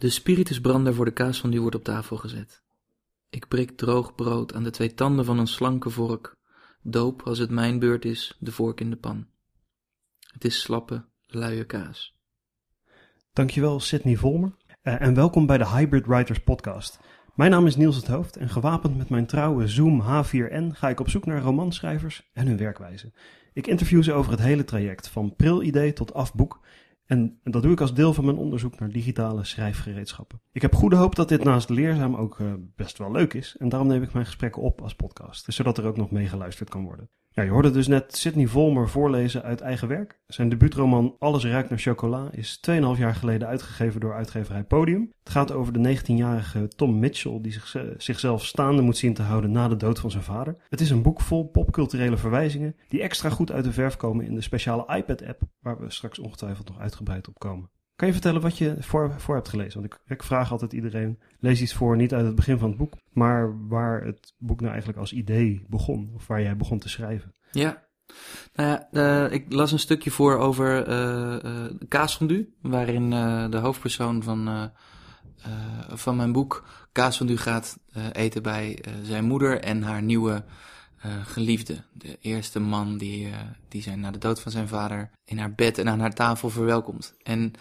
De spiritusbrander voor de kaas van die wordt op tafel gezet. Ik prik droog brood aan de twee tanden van een slanke vork, doop als het mijn beurt is de vork in de pan. Het is slappe, luie kaas. Dankjewel Sydney Volmer uh, en welkom bij de Hybrid Writers podcast. Mijn naam is Niels het Hoofd en gewapend met mijn trouwe Zoom H4n ga ik op zoek naar romanschrijvers en hun werkwijze. Ik interview ze over het hele traject, van pril-idee tot afboek en dat doe ik als deel van mijn onderzoek naar digitale schrijfgereedschappen. Ik heb goede hoop dat dit naast leerzaam ook uh, best wel leuk is. En daarom neem ik mijn gesprekken op als podcast, zodat er ook nog meegeluisterd kan worden. Ja, je hoorde dus net Sidney Volmer voorlezen uit eigen werk. Zijn debuutroman Alles ruikt naar chocola is 2,5 jaar geleden uitgegeven door uitgeverij Podium. Het gaat over de 19-jarige Tom Mitchell die zich, zichzelf staande moet zien te houden na de dood van zijn vader. Het is een boek vol popculturele verwijzingen die extra goed uit de verf komen in de speciale iPad-app waar we straks ongetwijfeld nog uitgebreid op komen. Kan je vertellen wat je voor, voor hebt gelezen? Want ik, ik, vraag altijd iedereen, lees iets voor, niet uit het begin van het boek, maar waar het boek nou eigenlijk als idee begon, of waar jij begon te schrijven. Ja, nou ja, ik las een stukje voor over uh, uh, kaasfondue, waarin de hoofdpersoon van, van mijn boek kaasfondue gaat eten bij zijn moeder en haar nieuwe geliefde. De eerste man die, die zijn na de dood van zijn vader in haar bed en aan haar tafel verwelkomt. En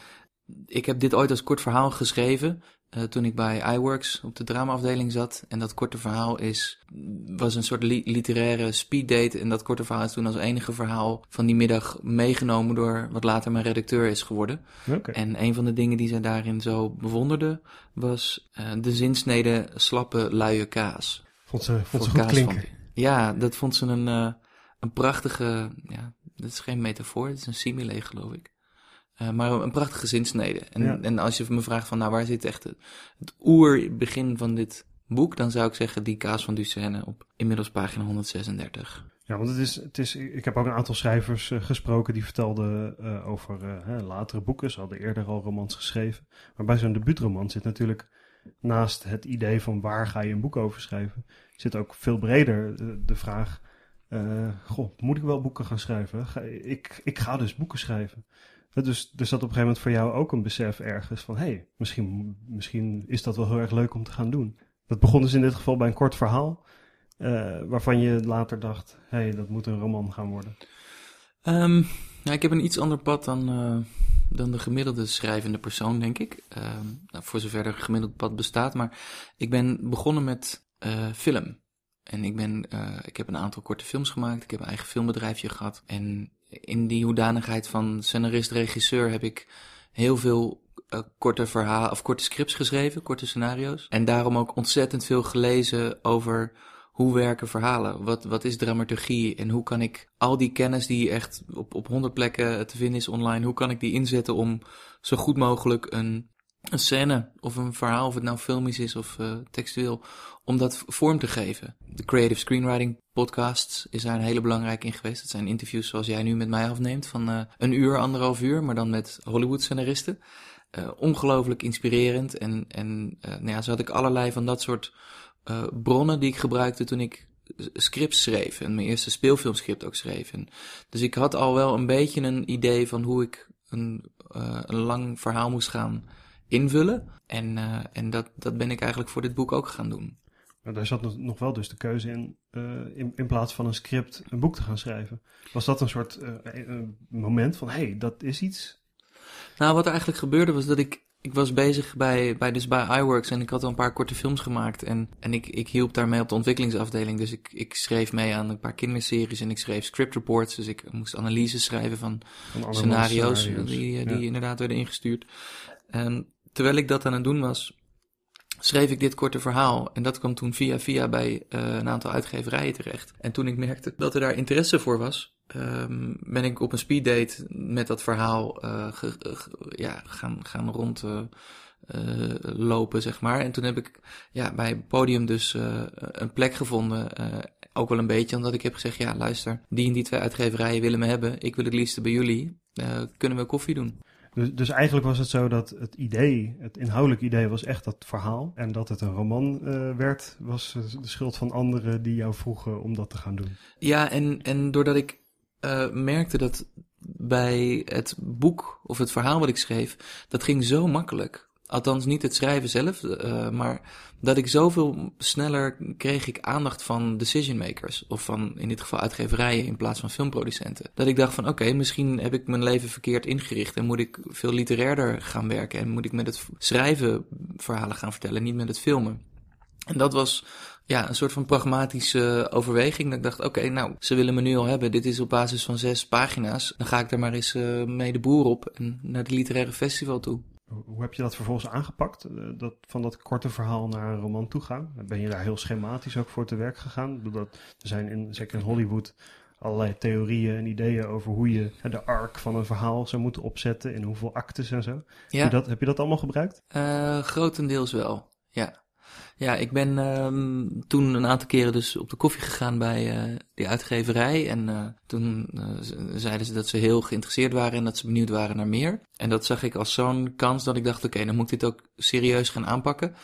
ik heb dit ooit als kort verhaal geschreven. Uh, toen ik bij iWorks op de dramaafdeling zat. En dat korte verhaal is, was een soort li literaire speeddate. En dat korte verhaal is toen als enige verhaal van die middag meegenomen door wat later mijn redacteur is geworden. Okay. En een van de dingen die zij daarin zo bewonderde was uh, de zinsnede slappe luie kaas. Vond ze, vond ze goed klinken? Ja, dat vond ze een, uh, een prachtige, ja, dat is geen metafoor, het is een simile geloof ik. Uh, maar een prachtige zinsnede. En, ja. en als je me vraagt van, nou, waar zit echt het, het oerbegin van dit boek, dan zou ik zeggen die kaas van Duchenne op inmiddels pagina 136. Ja, want het is, het is, ik heb ook een aantal schrijvers uh, gesproken die vertelden uh, over hè, latere boeken. Ze hadden eerder al romans geschreven. Maar bij zo'n debuutroman zit natuurlijk naast het idee van waar ga je een boek over schrijven, zit ook veel breder de, de vraag, goh, moet ik wel boeken gaan schrijven? Ga, ik, ik ga dus boeken schrijven. Dus, dus dat op een gegeven moment voor jou ook een besef ergens van... hé, hey, misschien, misschien is dat wel heel erg leuk om te gaan doen. Dat begon dus in dit geval bij een kort verhaal... Uh, waarvan je later dacht, hé, hey, dat moet een roman gaan worden. Um, ik heb een iets ander pad dan, uh, dan de gemiddelde schrijvende persoon, denk ik. Uh, nou, voor zover er een gemiddeld pad bestaat. Maar ik ben begonnen met uh, film. En ik, ben, ik heb een aantal korte films gemaakt. Ik heb een eigen filmbedrijfje gehad. En in die hoedanigheid van scenarist-regisseur heb ik heel veel uh, korte verhalen of korte scripts geschreven, korte scenario's. En daarom ook ontzettend veel gelezen over hoe werken verhalen? Wat, wat is dramaturgie? En hoe kan ik al die kennis die echt op, op honderd plekken te vinden is online, hoe kan ik die inzetten om zo goed mogelijk een een scène of een verhaal, of het nou filmisch is of uh, textueel, om dat vorm te geven. De Creative Screenwriting podcasts is daar een hele belangrijke in geweest. Het zijn interviews zoals jij nu met mij afneemt, van uh, een uur, anderhalf uur, maar dan met Hollywood-scenaristen. Uh, ongelooflijk inspirerend en, en nou ja, zo had ik allerlei van dat soort bronnen die ik gebruikte toen ik scripts schreef en mijn eerste speelfilmscript ook schreef. Dus ik had al wel een beetje een idee van hoe ik een, een lang verhaal moest gaan invullen. En, uh, en dat, dat ben ik eigenlijk voor dit boek ook gaan doen. Maar daar zat nog wel dus de keuze in, uh, in, in plaats van een script een boek te gaan schrijven. Was dat een soort uh, moment van, hé, hey, dat is iets? Nou, wat er eigenlijk gebeurde was dat ik, ik was bezig bij, bij, dus bij iWorks en ik had al een paar korte films gemaakt. En, en ik, ik hielp daarmee op de ontwikkelingsafdeling. Dus ik, ik schreef mee aan een paar kinderseries en ik schreef script reports. Dus ik moest analyses schrijven van, van scenario's, scenario's, die, die ja. inderdaad werden ingestuurd. En terwijl ik dat aan het doen was, schreef ik dit korte verhaal. En dat kwam toen via via bij uh, een aantal uitgeverijen terecht. En toen ik merkte dat er daar interesse voor was, um, ben ik op een speeddate met dat verhaal ge, ja, gaan, gaan rond. Uh, lopen, zeg maar. En toen heb ik ja, bij het podium dus een plek gevonden. ook wel een beetje omdat ik heb gezegd: ja, luister, die en die twee uitgeverijen willen me hebben. Ik wil het liefst bij jullie. kunnen we koffie doen? Dus, dus eigenlijk was het zo dat het idee, het inhoudelijk idee was echt dat verhaal. En dat het een roman uh, werd, was de schuld van anderen die jou vroegen om dat te gaan doen. Ja, en, en doordat ik uh, merkte dat bij het boek of het verhaal wat ik schreef, dat ging zo makkelijk. Althans, niet het schrijven zelf, uh, maar dat ik zoveel sneller kreeg ik aandacht van decision makers. Of van in dit geval uitgeverijen in plaats van filmproducenten. Dat ik dacht van oké, misschien heb ik mijn leven verkeerd ingericht en moet ik veel literairder gaan werken. En moet ik met het schrijven verhalen gaan vertellen, niet met het filmen. En dat was ja, een soort van pragmatische overweging. Dat ik dacht, oké, nou, ze willen me nu al hebben. Dit is op basis van zes pagina's. Dan ga ik er maar eens uh, mee de boer op en naar het literaire festival toe. Hoe heb je dat vervolgens aangepakt? Eh, dat, van dat korte verhaal naar een roman toe gaan? Ben je daar heel schematisch ook voor te werk gegaan? Dat, er zijn in, zeker in Hollywood allerlei theorieën en ideeën over hoe je de arc van een verhaal zou moeten opzetten. In hoeveel actes en zo. Ja. Heb, je dat, heb je dat allemaal gebruikt? Uh, grotendeels wel, ja. Ja, ik ben um, toen een aantal keren dus op de koffie gegaan bij uh, die uitgeverij. En uh, toen uh, zeiden ze dat ze heel geïnteresseerd waren en dat ze benieuwd waren naar meer. En dat zag ik als zo'n kans dat ik dacht, oké, dan moet dit ook serieus gaan aanpakken.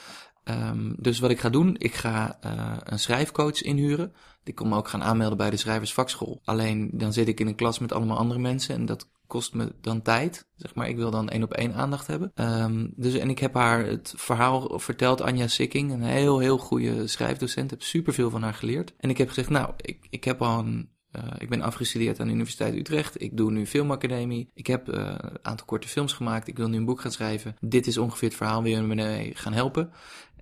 Um, dus wat ik ga doen, ik ga een schrijfcoach inhuren. Die kon me ook gaan aanmelden bij de schrijversvakschool. Alleen dan zit ik in een klas met allemaal andere mensen en dat kost me dan tijd. Zeg maar, ik wil dan één op één aandacht hebben. Um, dus, en ik heb haar het verhaal verteld, Anja Sikking, een heel, heel goede schrijfdocent. Heb superveel van haar geleerd. En ik heb gezegd, nou, ik, ik heb al een uh, ik ben afgestudeerd aan de Universiteit Utrecht. Ik doe nu filmacademie. Ik heb uh, een aantal korte films gemaakt. Ik wil nu een boek gaan schrijven. Dit is ongeveer het verhaal. Wil je me mee gaan helpen?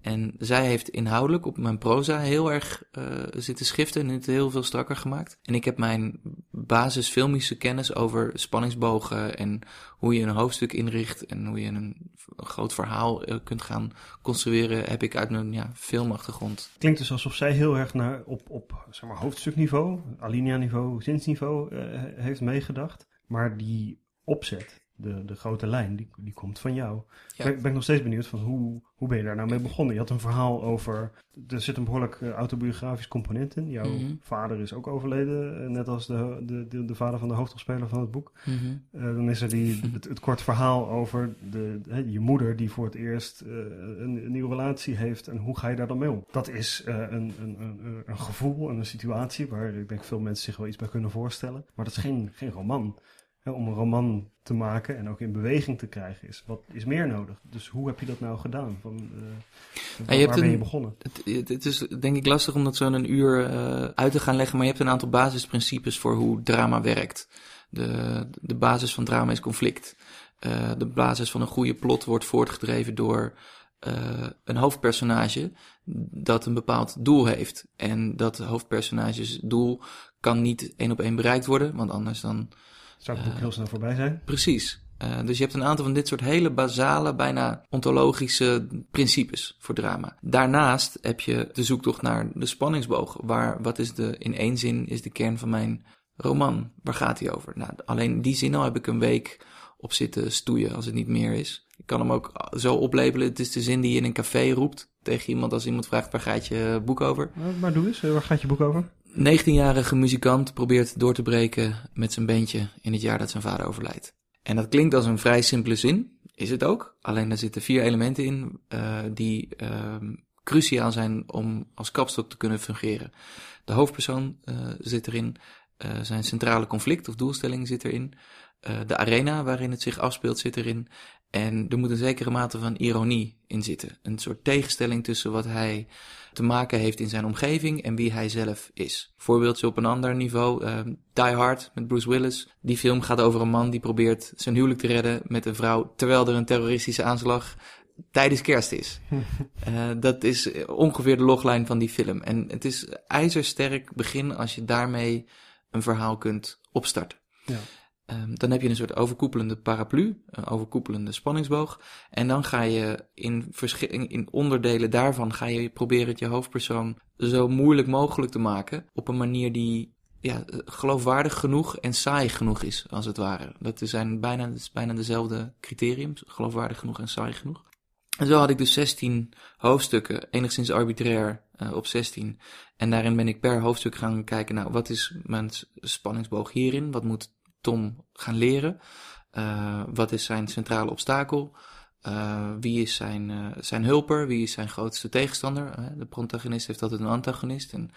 En zij heeft inhoudelijk op mijn proza heel erg uh, zitten schiften en het heel veel strakker gemaakt. En ik heb mijn basis filmische kennis over spanningsbogen en hoe je een hoofdstuk inricht en hoe je een, groot verhaal uh, kunt gaan construeren, heb ik uit mijn ja, filmachtergrond. Klinkt dus alsof zij heel erg naar, op, op zeg maar, hoofdstukniveau, alinea-niveau, zinsniveau uh, heeft meegedacht. Maar die opzet, de, de grote lijn, die, die komt van jou. Ja. Ben, ben ik nog steeds benieuwd van hoe, hoe ben je daar nou mee begonnen? Je had een verhaal over, er zit een behoorlijk uh, autobiografisch component in. Jouw mm -hmm. vader is ook overleden, uh, net als de, de, de, de, vader van de hoofdrolspeler van het boek. Mm -hmm. uh, dan is er die, het, het, kort verhaal over de, de, je moeder die voor het eerst een, een, nieuwe relatie heeft en hoe ga je daar dan mee om? Dat is een, een, een, een gevoel en een situatie waar ik denk veel mensen zich wel iets bij kunnen voorstellen. Maar dat is geen, geen roman om een roman te maken en ook in beweging te krijgen is. Wat is meer nodig? Dus hoe heb je dat nou gedaan? Van, uh, waar, je waar ben je begonnen? Het, het, is denk ik lastig om dat zo in een uur uh, uit te gaan leggen, maar je hebt een aantal basisprincipes voor hoe drama werkt. De, de basis van drama is conflict. Uh, de basis van een goede plot wordt voortgedreven door een hoofdpersonage dat een bepaald doel heeft. En dat hoofdpersonages doel kan niet één op één bereikt worden, want anders dan zou het boek heel snel voorbij zijn? Precies. Uh, dus je hebt een aantal van dit soort hele basale, bijna ontologische principes voor drama. Daarnaast heb je de zoektocht naar de spanningsboog. Waar, wat is de, in één zin is de kern van mijn roman? Waar gaat hij over? Nou, alleen die zin al heb ik een week op zitten stoeien als het niet meer is. Ik kan hem ook zo oplabelen. Het is de zin die je in een café roept tegen iemand als iemand vraagt waar gaat je boek over. Maar doe eens, waar gaat je boek over? 19-jarige muzikant probeert door te breken met zijn bandje in het jaar dat zijn vader overlijdt. En dat klinkt als een vrij simpele zin, is het ook. Alleen daar zitten vier elementen in uh, die uh, cruciaal zijn om als kapstok te kunnen fungeren. De hoofdpersoon uh, zit erin, uh, zijn centrale conflict of doelstelling zit erin, de arena waarin het zich afspeelt zit erin en er moet een zekere mate van ironie in zitten. Een soort tegenstelling tussen wat hij te maken heeft in zijn omgeving en wie hij zelf is. Voorbeeldje op een ander niveau, uh, Die Hard met Bruce Willis. Die film gaat over een man die probeert zijn huwelijk te redden met een vrouw terwijl er een terroristische aanslag tijdens kerst is. uh, dat is ongeveer de loglijn van die film. En het is ijzersterk begin als je daarmee een verhaal kunt opstarten. Ja. Um, dan heb je een soort overkoepelende paraplu, een overkoepelende spanningsboog. En dan ga je in, in, onderdelen daarvan ga je proberen het je hoofdpersoon zo moeilijk mogelijk te maken. Op een manier die ja, geloofwaardig genoeg en saai genoeg is, als het ware. Dat zijn bijna, bijna dezelfde criteriums, geloofwaardig genoeg en saai genoeg. En zo had ik dus 16 hoofdstukken, enigszins arbitrair uh, op 16. En daarin ben ik per hoofdstuk gaan kijken, nou, wat is mijn spanningsboog hierin? Wat moet Tom gaan leren. Uh, wat is zijn centrale obstakel? Uh, wie is zijn, uh, zijn hulper? Wie is zijn grootste tegenstander? de protagonist heeft altijd een antagonist. En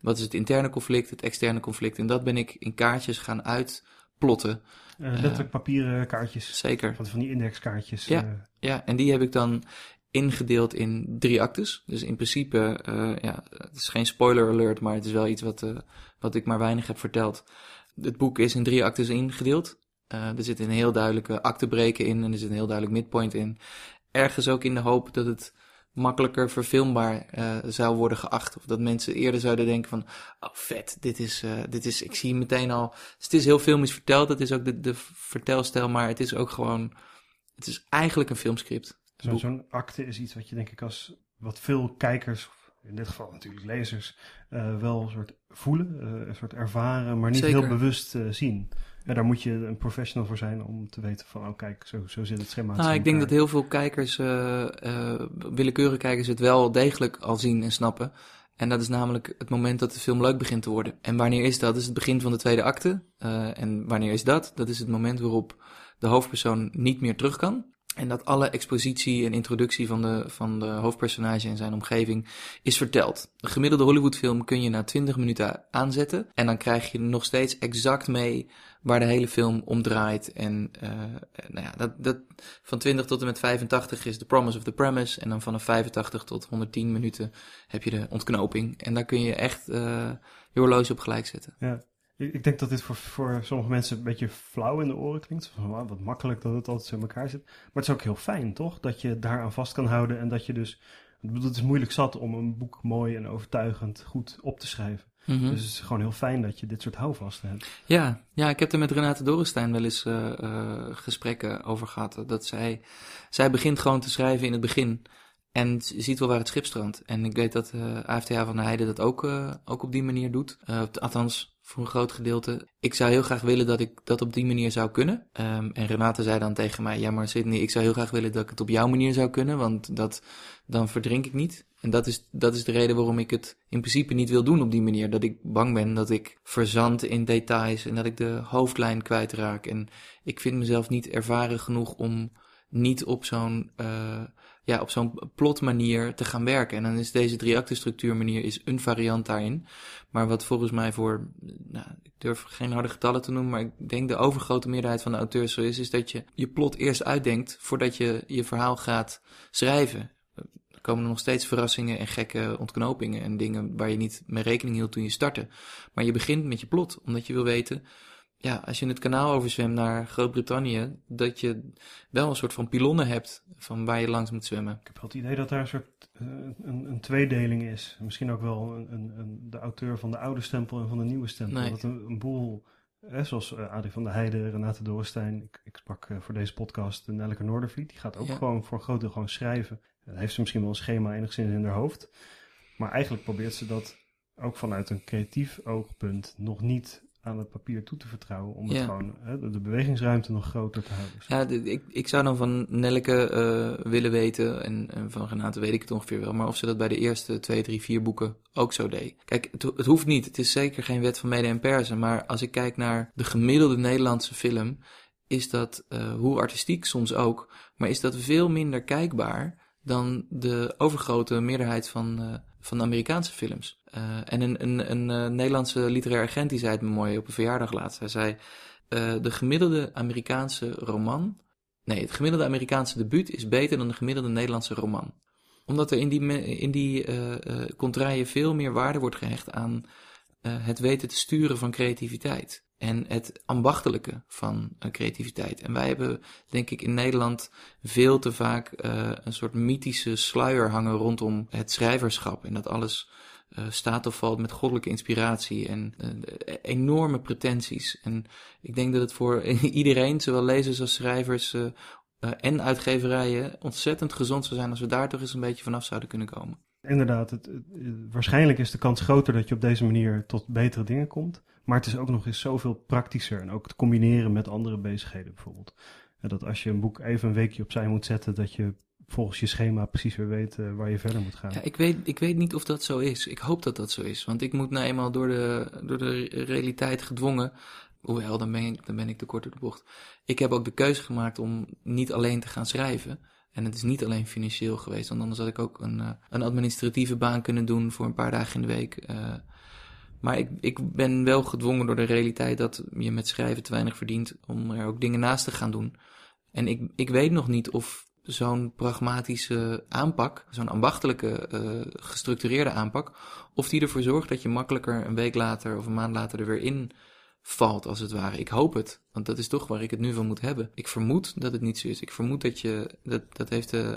wat is het interne conflict, het externe conflict? En dat ben ik in kaartjes gaan uit plotten. Uh, letterlijk papieren kaartjes. Zeker. Van, van die indexkaartjes. Ja, ja, en die heb ik dan ingedeeld in drie actes. Dus in principe, ja, het is geen spoiler alert, maar het is wel iets wat, wat ik maar weinig heb verteld. Het boek is in drie actes ingedeeld. Uh, er zit een heel duidelijke actebreken in en er zit een heel duidelijk midpoint in. Ergens ook in de hoop dat het makkelijker verfilmbaar zou worden geacht. Of dat mensen eerder zouden denken van, oh vet, dit is, dit is ik zie meteen al... Dus het is heel filmisch verteld, dat is ook de, de vertelstijl, maar het is ook gewoon... Het is eigenlijk een filmscript. Zo'n zo acte is iets wat je denk ik als wat veel kijkers, in dit geval natuurlijk lezers, uh, wel een soort voelen, uh, een soort ervaren, maar niet Zeker. heel bewust uh, zien. Ja, daar moet je een professional voor zijn om te weten van, oh kijk, zo, zo zit het schema. Nou, ik denk dat heel veel kijkers, willekeurige kijkers, het wel degelijk al zien en snappen. En dat is namelijk het moment dat de film leuk begint te worden. En wanneer is dat? Dat is het begin van de tweede acte. en wanneer is dat? Dat is het moment waarop de hoofdpersoon niet meer terug kan. En dat alle expositie en introductie van de, van de hoofdpersonage en zijn omgeving is verteld. Een gemiddelde Hollywoodfilm kun je na 20 minuten aanzetten. En dan krijg je nog steeds exact mee waar de hele film om draait. En uh, nou ja, dat, dat, van 20 tot en met 85 is de promise of the premise. En dan vanaf 85 tot 110 minuten heb je de ontknoping. En daar kun je echt uh, je horloge op gelijk zetten. Ja. Ik denk dat dit voor, voor sommige mensen een beetje flauw in de oren klinkt. Van, wow, wat makkelijk dat het altijd zo in elkaar zit. Maar het is ook heel fijn, toch? Dat je daaraan vast kan houden en dat je dus... Het is moeilijk zat om een boek mooi en overtuigend goed op te schrijven. Mm -hmm. Dus het is gewoon heel fijn dat je dit soort houvasten hebt. Ja, ja ik heb er met Renate Dorrestein wel eens uh, uh, gesprekken over gehad. Dat zij, zij begint gewoon te schrijven in het begin. En ziet wel waar het schip strandt. En ik weet dat uh, AFTH van der Heijden dat ook, ook op die manier doet. Althans, voor een groot gedeelte. Ik zou heel graag willen dat ik dat op die manier zou kunnen. Um, en Renate zei dan tegen mij, ja maar Sidney, ik zou heel graag willen dat ik het op jouw manier zou kunnen. Want dat, dan verdrink ik niet. En dat is, dat is de reden waarom ik het in principe niet wil doen op die manier. Dat ik bang ben dat ik verzand in details en dat ik de hoofdlijn kwijtraak. En ik vind mezelf niet ervaren genoeg om niet op zo'n uh, ja, op zo'n plotmanier te gaan werken. En dan is deze drie acte structuur manier is een variant daarin. Maar wat volgens mij voor, nou, ik durf geen harde getallen te noemen, maar ik denk de overgrote meerderheid van de auteurs zo is, is dat je je plot eerst uitdenkt voordat je je verhaal gaat schrijven. Er komen nog steeds verrassingen en gekke ontknopingen en dingen waar je niet mee rekening hield toen je startte. Maar je begint met je plot, omdat je wil weten, ja, als je het kanaal overzwemt naar Groot-Brittannië, dat je wel een soort van pilonnen hebt van waar je langs moet zwemmen. Ik heb wel het idee dat daar een soort uh, een, een, tweedeling is. Misschien ook wel een, een, de auteur van de oude stempel en van de nieuwe stempel. Nee. Dat een, een boel, hè, zoals uh, Adrie van der Heijden, Renate Doorstein. Ik, ik sprak uh, voor deze podcast Nelleke Noordervliet. Die gaat ook Ja. gewoon voor een groot deel gewoon schrijven. Dan heeft ze misschien wel een schema enigszins in haar hoofd. Maar eigenlijk probeert ze dat ook vanuit een creatief oogpunt nog niet aan het papier toe te vertrouwen. Om het Ja. gewoon hè, de, bewegingsruimte nog groter te houden. Ja, de- ik, ik zou dan van Nelleke eh, willen weten, en, en van Renate weet ik het ongeveer wel, maar of ze dat bij de eerste twee, drie, vier boeken ook zo deed. Kijk, het hoeft niet. Het is zeker geen wet van mede en persen, maar als ik kijk naar de gemiddelde Nederlandse film, is dat, eh, hoe artistiek soms ook, maar is dat veel minder kijkbaar dan de overgrote meerderheid van, eh, van Amerikaanse films. Eh, en een, een, een eh, Nederlandse literair agent die zei het me mooi op een verjaardag laatst. Hij zei, eh, de gemiddelde Amerikaanse roman Nee, het gemiddelde Amerikaanse debuut is beter dan de gemiddelde Nederlandse roman. Omdat er in die, in die contraien veel meer waarde wordt gehecht aan het weten te sturen van creativiteit. En het ambachtelijke van eh, creativiteit. En wij hebben, denk ik, in Nederland veel te vaak eh, een soort mythische sluier hangen rondom het schrijverschap. En dat alles eh, staat of valt met goddelijke inspiratie en eh, enorme pretenties. En ik denk dat het voor iedereen, zowel lezers als schrijvers en uitgeverijen, ontzettend gezond zou zijn als we daar toch eens een beetje vanaf zouden kunnen komen. Inderdaad, het, waarschijnlijk is de kans groter dat je op deze manier tot betere dingen komt. Maar het is ook nog eens zoveel praktischer en ook te combineren met andere bezigheden bijvoorbeeld. Dat als je een boek even een weekje opzij moet zetten, dat je volgens je schema precies weer weet eh, waar je verder moet gaan. Ja, ik weet, ik weet niet of dat zo is. Ik hoop dat dat zo is. Want ik moet nou eenmaal door de, door de realiteit gedwongen. Hoewel, dan ben, ik, dan ben ik te kort door de bocht. Ik heb ook de keuze gemaakt om niet alleen te gaan schrijven. En het is niet alleen financieel geweest. Want anders had ik ook een, eh, een administratieve baan kunnen doen voor een paar dagen in de week. eh, Maar ik, ik ben wel gedwongen door de realiteit dat je met schrijven te weinig verdient om er ook dingen naast te gaan doen. En ik, ik weet nog niet of zo'n pragmatische aanpak, zo'n ambachtelijke, uh, gestructureerde aanpak, of die ervoor zorgt dat je makkelijker een week later of een maand later er weer in valt, als het ware. Ik hoop het, want dat is toch waar ik het nu van moet hebben. Ik vermoed dat het niet zo is. Ik vermoed dat je, dat, dat heeft uh,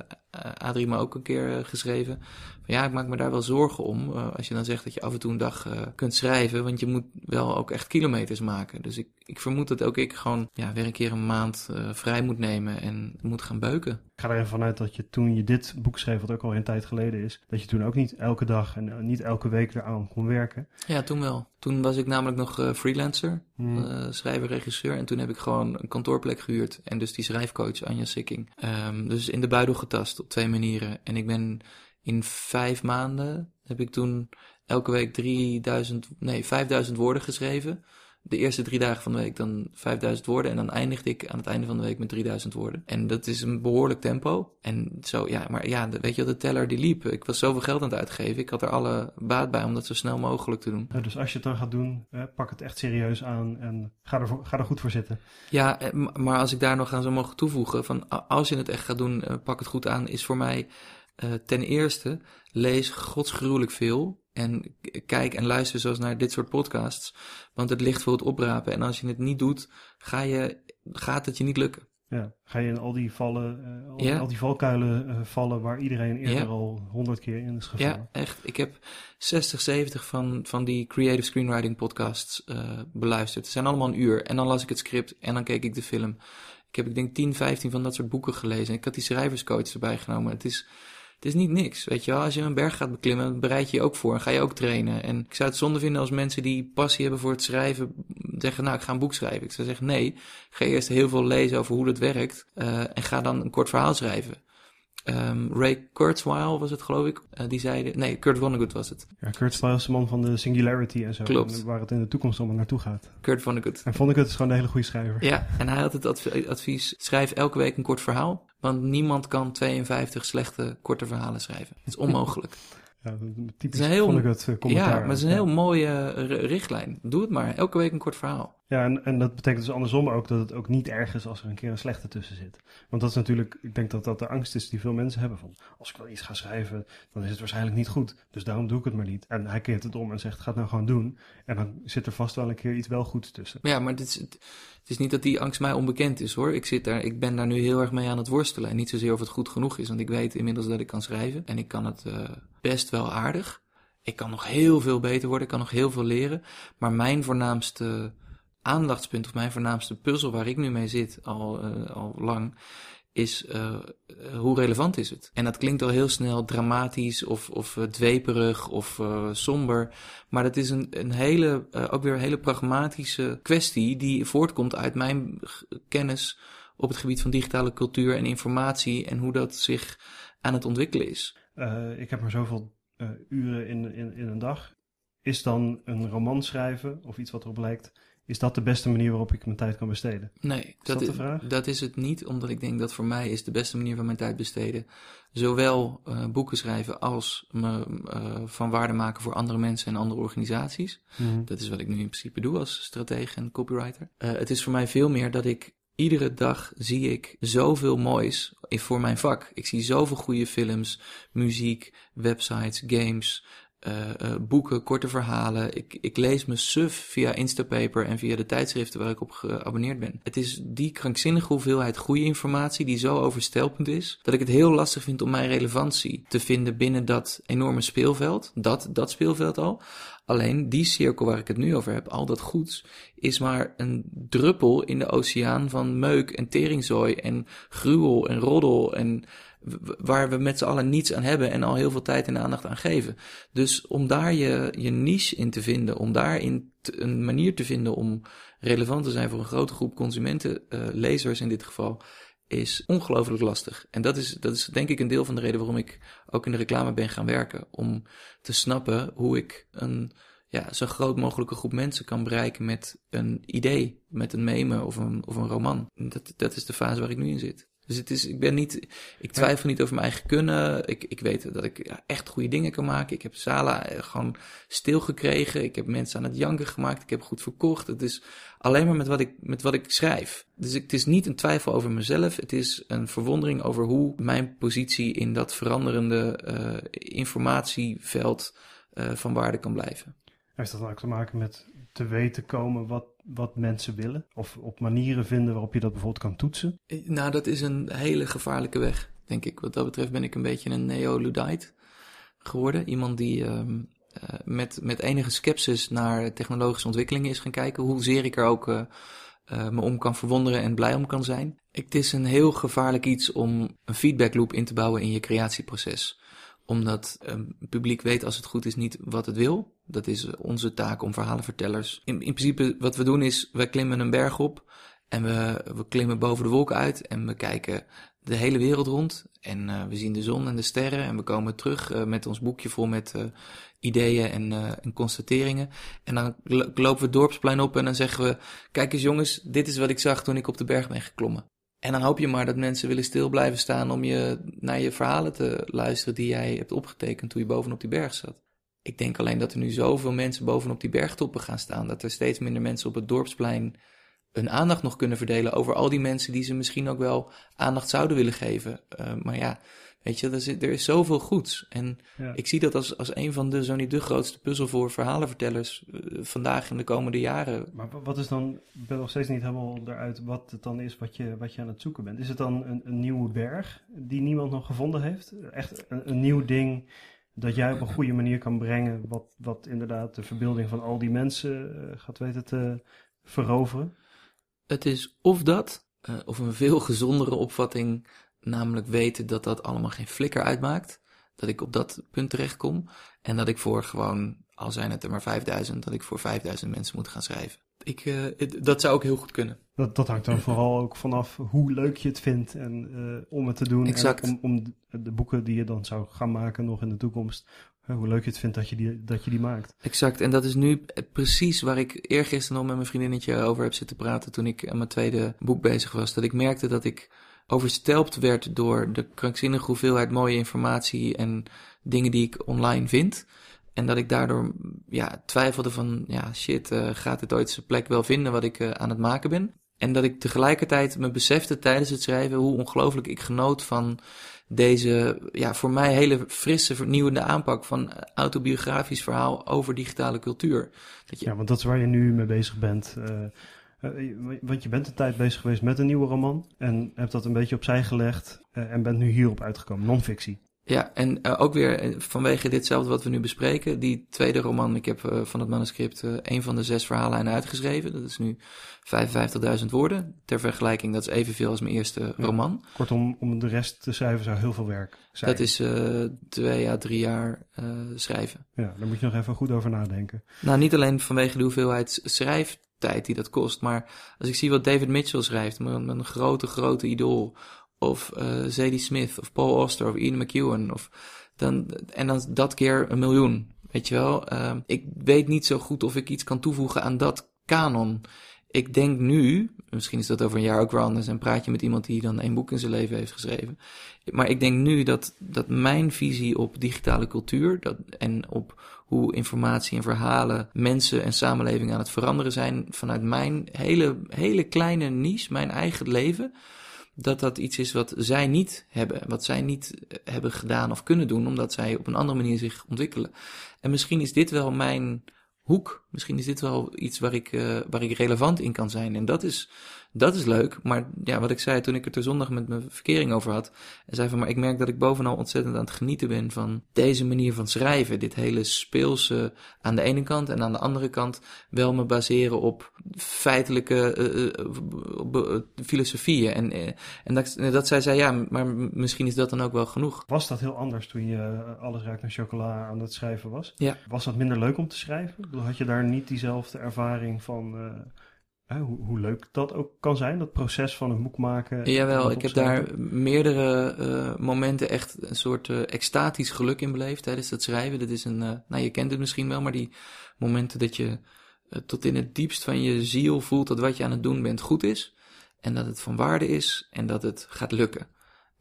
Adrie me ook een keer uh, geschreven. Van, ja, ik maak me daar wel zorgen om. Uh, als je dan zegt dat je af en toe een dag kunt schrijven, want je moet wel ook echt kilometers maken. Dus ik, ik vermoed dat ook ik gewoon ja, weer een keer een maand vrij moet nemen en moet gaan beuken. Ik ga er even vanuit dat je toen je dit boek schreef, wat ook al een tijd geleden is, dat je toen ook niet elke dag en niet elke week eraan kon werken. Ja, toen wel. Toen was ik namelijk nog freelancer, hmm. schrijver, regisseur. En toen heb ik gewoon een kantoorplek gehuurd. En dus die schrijfcoach Anja Sikking. Um, dus in de buidel getast op twee manieren. En ik ben in vijf maanden heb ik toen elke week 3000, nee, 5000 woorden geschreven de eerste drie dagen van de week dan 5000 woorden. En dan eindigde ik aan het einde van de week met 3000 woorden. En dat is een behoorlijk tempo. En zo, ja, maar ja, weet je, de teller die liep. Ik was zoveel geld aan het uitgeven. Ik had er alle baat bij om dat zo snel mogelijk te doen. Ja, dus als je het dan gaat doen, pak het echt serieus aan en ga er, ga er goed voor zitten. Ja, eh, maar als ik daar nog aan zou mogen toevoegen, van als je het echt gaat doen, eh, pak het goed aan, is voor mij uh, ten eerste, lees godsgruwelijk veel. En kijk en luister zoals naar dit soort podcasts. Want het ligt voor het oprapen. En als je het niet doet, ga je, gaat het je niet lukken. Ja, ga je in al die vallen, uh, al, ja. al, die valkuilen uh, vallen waar iedereen eerder ja. al honderd keer in is gevallen. Ja, echt. Ik heb 60, 70 van, van die creative screenwriting podcasts uh, beluisterd. Het zijn allemaal een uur. En dan las ik het script en dan keek ik de film. Ik heb, ik denk, 10, 15 van dat soort boeken gelezen. Ik had die schrijverscoach erbij genomen. Het is, het is niet niks, weet je wel. Als je een berg gaat beklimmen, bereid je je ook voor en ga je ook trainen. En ik zou het zonde vinden als mensen die passie hebben voor het schrijven zeggen, nou, ik ga een boek schrijven. Ik zou zeggen, nee, ga eerst heel veel lezen over hoe dat werkt uh, en ga dan een kort verhaal schrijven. Um, Ray Kurzweil was het, geloof ik. Uh, die zei... Nee, Kurt Vonnegut was het. Ja, Kurzweil is de man van de Singularity en zo. Klopt. waar het in de toekomst allemaal naartoe gaat. Kurt Vonnegut. En Vonnegut is gewoon een hele goede schrijver. Ja, en hij had het advies... Schrijf elke week een kort verhaal. Want niemand kan 52 slechte korte verhalen schrijven. Het is onmogelijk. Ja, typisch het heel, Vonnegut uh, commentaar. Ja, maar het is een heel mooie richtlijn. Doe het maar. Elke week een kort verhaal. Ja, en, en dat betekent dus andersom ook dat het ook niet erg is als er een keer een slechte tussen zit. Want dat is natuurlijk, ik denk dat dat de angst is die veel mensen hebben van, als ik wel iets ga schrijven, dan is het waarschijnlijk niet goed. Dus daarom doe ik het maar niet. En hij keert het om en zegt, ga het nou gewoon doen. En dan zit er vast wel een keer iets wel goeds tussen. Ja, maar het is, het is niet dat die angst mij onbekend is hoor. Ik, zit daar, ik ben daar nu heel erg mee aan het worstelen. En niet zozeer of het goed genoeg is, want ik weet inmiddels dat ik kan schrijven. En ik kan het uh, best wel aardig. Ik kan nog heel veel beter worden, ik kan nog heel veel leren. Maar mijn voornaamste aandachtspunt of mijn voornaamste puzzel waar ik nu mee zit al, uh, al lang, is uh, hoe relevant is het? En dat klinkt al heel snel dramatisch of, of uh, dweperig of somber. Maar dat is een, een hele, ook weer een hele pragmatische kwestie die voortkomt uit mijn kennis op het gebied van digitale cultuur en informatie en hoe dat zich aan het ontwikkelen is. ik heb maar zoveel uren in, in, in een dag. Is dan een roman schrijven of iets wat erop lijkt is dat de beste manier waarop ik mijn tijd kan besteden? Nee, is dat, dat, de vraag? dat is het niet, omdat ik denk dat voor mij is de beste manier van mijn tijd besteden. Zowel uh, boeken schrijven als me uh, van waarde maken voor andere mensen en andere organisaties. Mhm. Dat is wat ik nu in principe doe als stratege en copywriter. Uh, het is voor mij veel meer dat ik iedere dag zie ik zoveel moois voor mijn vak. Ik zie zoveel goede films, muziek, websites, games, uh, boeken, korte verhalen. Ik, ik lees me suf via Instapaper en via de tijdschriften waar ik op geabonneerd ben. Het is die krankzinnige hoeveelheid goede informatie die zo overstelpend is, dat ik het heel lastig vind om mijn relevantie te vinden binnen dat enorme speelveld. Dat, dat speelveld al. Alleen die cirkel waar ik het nu over heb, al dat goeds, is maar een druppel in de oceaan van meuk en teringzooi en gruwel en roddel en waar we met z'n allen niets aan hebben en al heel veel tijd en aandacht aan geven. Dus om daar je, je niche in te vinden, om daarin een manier te vinden om relevant te zijn voor een grote groep consumenten, uh, lezers in dit geval, is ongelooflijk lastig. En dat is, dat is denk ik een deel van de reden waarom ik ook in de reclame ben gaan werken. Om te snappen hoe ik een ja, zo groot mogelijke groep mensen kan bereiken met een idee, met een meme of een, of een roman. Dat, dat is de fase waar ik nu in zit. Dus het is, ik ben niet, ik twijfel niet over mijn eigen kunnen. Ik, ik weet dat ik echt goede dingen kan maken. Ik heb Sala eh, gewoon stilgekregen. Ik heb mensen aan het janken gemaakt. Ik heb goed verkocht. Het is alleen maar met wat ik, met wat ik schrijf. Dus het is niet een twijfel over mezelf. Het is een verwondering over hoe mijn positie in dat veranderende uh, informatieveld uh, van waarde kan blijven. Heeft dat dan ook te maken met te weten komen wat, wat mensen willen? Of op manieren vinden waarop je dat bijvoorbeeld kan toetsen? Eh, nou, dat is een hele gevaarlijke weg, denk ik. Wat dat betreft ben ik een beetje een neo-Ludite geworden. Iemand die um, uh, met, met enige sceptisch naar technologische ontwikkelingen is gaan kijken. Hoezeer ik er ook uh, me om kan verwonderen en blij om kan zijn. Het is een heel gevaarlijk iets om een feedbackloop in te bouwen in je creatieproces omdat ehm, publiek weet als het goed is niet wat het wil. Dat is onze taak om verhalenvertellers. In, in principe wat we doen is, we klimmen een berg op en we, we klimmen boven de wolken uit en we kijken de hele wereld rond. En uh, we zien de zon en de sterren en we komen terug uh, met ons boekje vol met uh, ideeën en, en, constateringen. En dan lopen we het dorpsplein op en dan zeggen we, kijk eens jongens, dit is wat ik zag toen ik op de berg ben geklommen. En dan hoop je maar dat mensen willen stil blijven staan om je naar je verhalen te luisteren die jij hebt opgetekend toen je bovenop die berg zat. Ik denk alleen dat er nu zoveel mensen bovenop die bergtoppen gaan staan, dat er steeds minder mensen op het dorpsplein hun aandacht nog kunnen verdelen over al die mensen die ze misschien ook wel aandacht zouden willen geven. Uh, maar ja, Weet je, er is, er is zoveel goeds. En ja. ik zie dat als, als een van de, zo niet de grootste puzzel voor verhalenvertellers uh, vandaag in de komende jaren. Maar wat is dan, ik ben nog steeds niet helemaal eruit wat het dan is wat je, wat je aan het zoeken bent. Is het dan een, een nieuwe berg die niemand nog gevonden heeft? Echt een, een nieuw ding dat jij op een goede manier kan brengen, wat, wat inderdaad de verbeelding van al die mensen uh, gaat weten te veroveren? Het is of dat, uh, of een veel gezondere opvatting namelijk weten dat dat allemaal geen flikker uitmaakt. Dat ik op dat punt terechtkom. En dat ik voor gewoon, al zijn het er maar 5000, dat ik voor 5000 mensen moet gaan schrijven. Ik, uh, dat zou ook heel goed kunnen. Dat, dat hangt dan vooral ook vanaf hoe leuk je het vindt en uh, om het te doen. Exact. En om, om de boeken die je dan zou gaan maken nog in de toekomst. Hoe leuk je het vindt dat je, die, dat je die maakt. Exact. En dat is nu precies waar ik eergisteren nog met mijn vriendinnetje over heb zitten praten. toen ik aan mijn tweede boek bezig was. Dat ik merkte dat ik overstelpt werd door de krankzinnige hoeveelheid mooie informatie en dingen die ik online vind. En dat ik daardoor ja, twijfelde van, ja shit, uh, gaat dit ooit zijn plek wel vinden wat ik uh, aan het maken ben? En dat ik tegelijkertijd me besefte tijdens het schrijven hoe ongelooflijk ik genoot van deze, ja, voor mij hele frisse, vernieuwende aanpak van autobiografisch verhaal over digitale cultuur. Dat je... Ja, want dat is waar je nu mee bezig bent. Want je bent een tijd bezig geweest met een nieuwe roman en hebt dat een beetje opzij gelegd en bent nu hierop uitgekomen, non-fictie. Ja, en uh, ook weer vanwege ditzelfde wat we nu bespreken, die tweede roman, ik heb van het manuscript een van de zes verhaallijnen uitgeschreven. Dat is nu 55.000 woorden. Ter vergelijking, dat is evenveel als mijn eerste ja, roman. Kortom, om de rest te schrijven zou heel veel werk zijn. Dat is twee à drie jaar schrijven. Ja, daar moet je nog even goed over nadenken. Nou, niet alleen vanwege de hoeveelheid schrijf tijd die dat kost. Maar als ik zie wat David Mitchell schrijft, mijn, mijn grote, grote idool, of uh, Zadie Smith, of Paul Auster, of Ian McEwan, of dan, en dan dat keer een miljoen, weet je wel. Uh, ik weet niet zo goed of ik iets kan toevoegen aan dat kanon. Ik denk nu, misschien is dat over een jaar ook wel anders en praat je met iemand die dan één boek in zijn leven heeft geschreven. Maar ik denk nu dat, dat mijn visie op digitale cultuur dat, en op hoe informatie en verhalen mensen en samenleving aan het veranderen zijn vanuit mijn hele, hele kleine niche, mijn eigen leven, dat dat iets is wat zij niet hebben, wat zij niet hebben gedaan of kunnen doen, omdat zij op een andere manier zich ontwikkelen. En misschien is dit wel mijn hoek. Misschien is dit wel iets waar ik, uh, waar ik relevant in kan zijn. En dat is, dat is leuk. Maar ja, wat ik zei toen ik het er zondag met mijn verkering over had. En zei van, maar ik merk dat ik bovenal ontzettend aan het genieten ben van deze manier van schrijven. Dit hele speelse aan de ene kant. En aan de andere kant wel me baseren op feitelijke uh, uh, filosofieën. En, en dat, dat zij zei, ja, maar misschien is dat dan ook wel genoeg. Was dat heel anders toen je alles ruikt naar chocola aan het schrijven was? Ja. Was dat minder leuk om te schrijven? Had je daar niet diezelfde ervaring van hoe, hoe, leuk dat ook kan zijn, dat proces van een boek maken. Jawel, ik heb daar meerdere uh, momenten echt een soort uh, extatisch geluk in beleefd tijdens het schrijven. Dat is een, uh, nou je kent het misschien wel, maar die momenten dat je tot in het diepst van je ziel voelt dat wat je aan het doen bent goed is. en dat het van waarde is en dat het gaat lukken.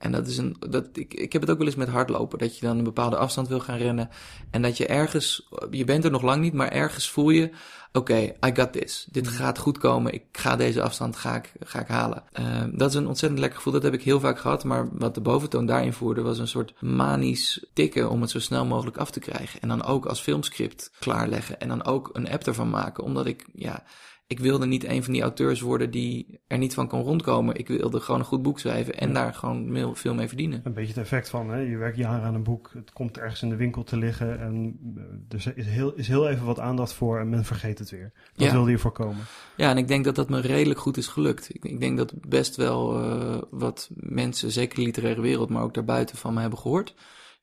En dat is een, dat, ik, ik heb het ook wel eens met hardlopen. Dat je dan een bepaalde afstand wil gaan rennen. En dat je ergens, je bent er nog lang niet, maar ergens voel je, oké, I got this. Dit Mhm. gaat goed komen. Ik ga deze afstand ga ik, ga ik halen. Uh, dat is een ontzettend lekker gevoel. Dat heb ik heel vaak gehad. Maar wat de boventoon daarin voerde, was een soort manisch tikken om het zo snel mogelijk af te krijgen. En dan ook als filmscript klaarleggen. En dan ook een app ervan maken. Omdat ik, ja, ik wilde niet een van die auteurs worden die er niet van kon rondkomen. Ik wilde gewoon een goed boek schrijven en daar gewoon veel mee verdienen. Een beetje het effect van, hè? je werkt jaren aan een boek, het komt ergens in de winkel te liggen en er is heel, is heel even wat aandacht voor en men vergeet het weer. Dat ja. wilde je voorkomen. Ja, en ik denk dat dat me redelijk goed is gelukt. Ik, ik denk dat best wel uh, wat mensen, zeker de literaire wereld, maar ook daarbuiten van me hebben gehoord.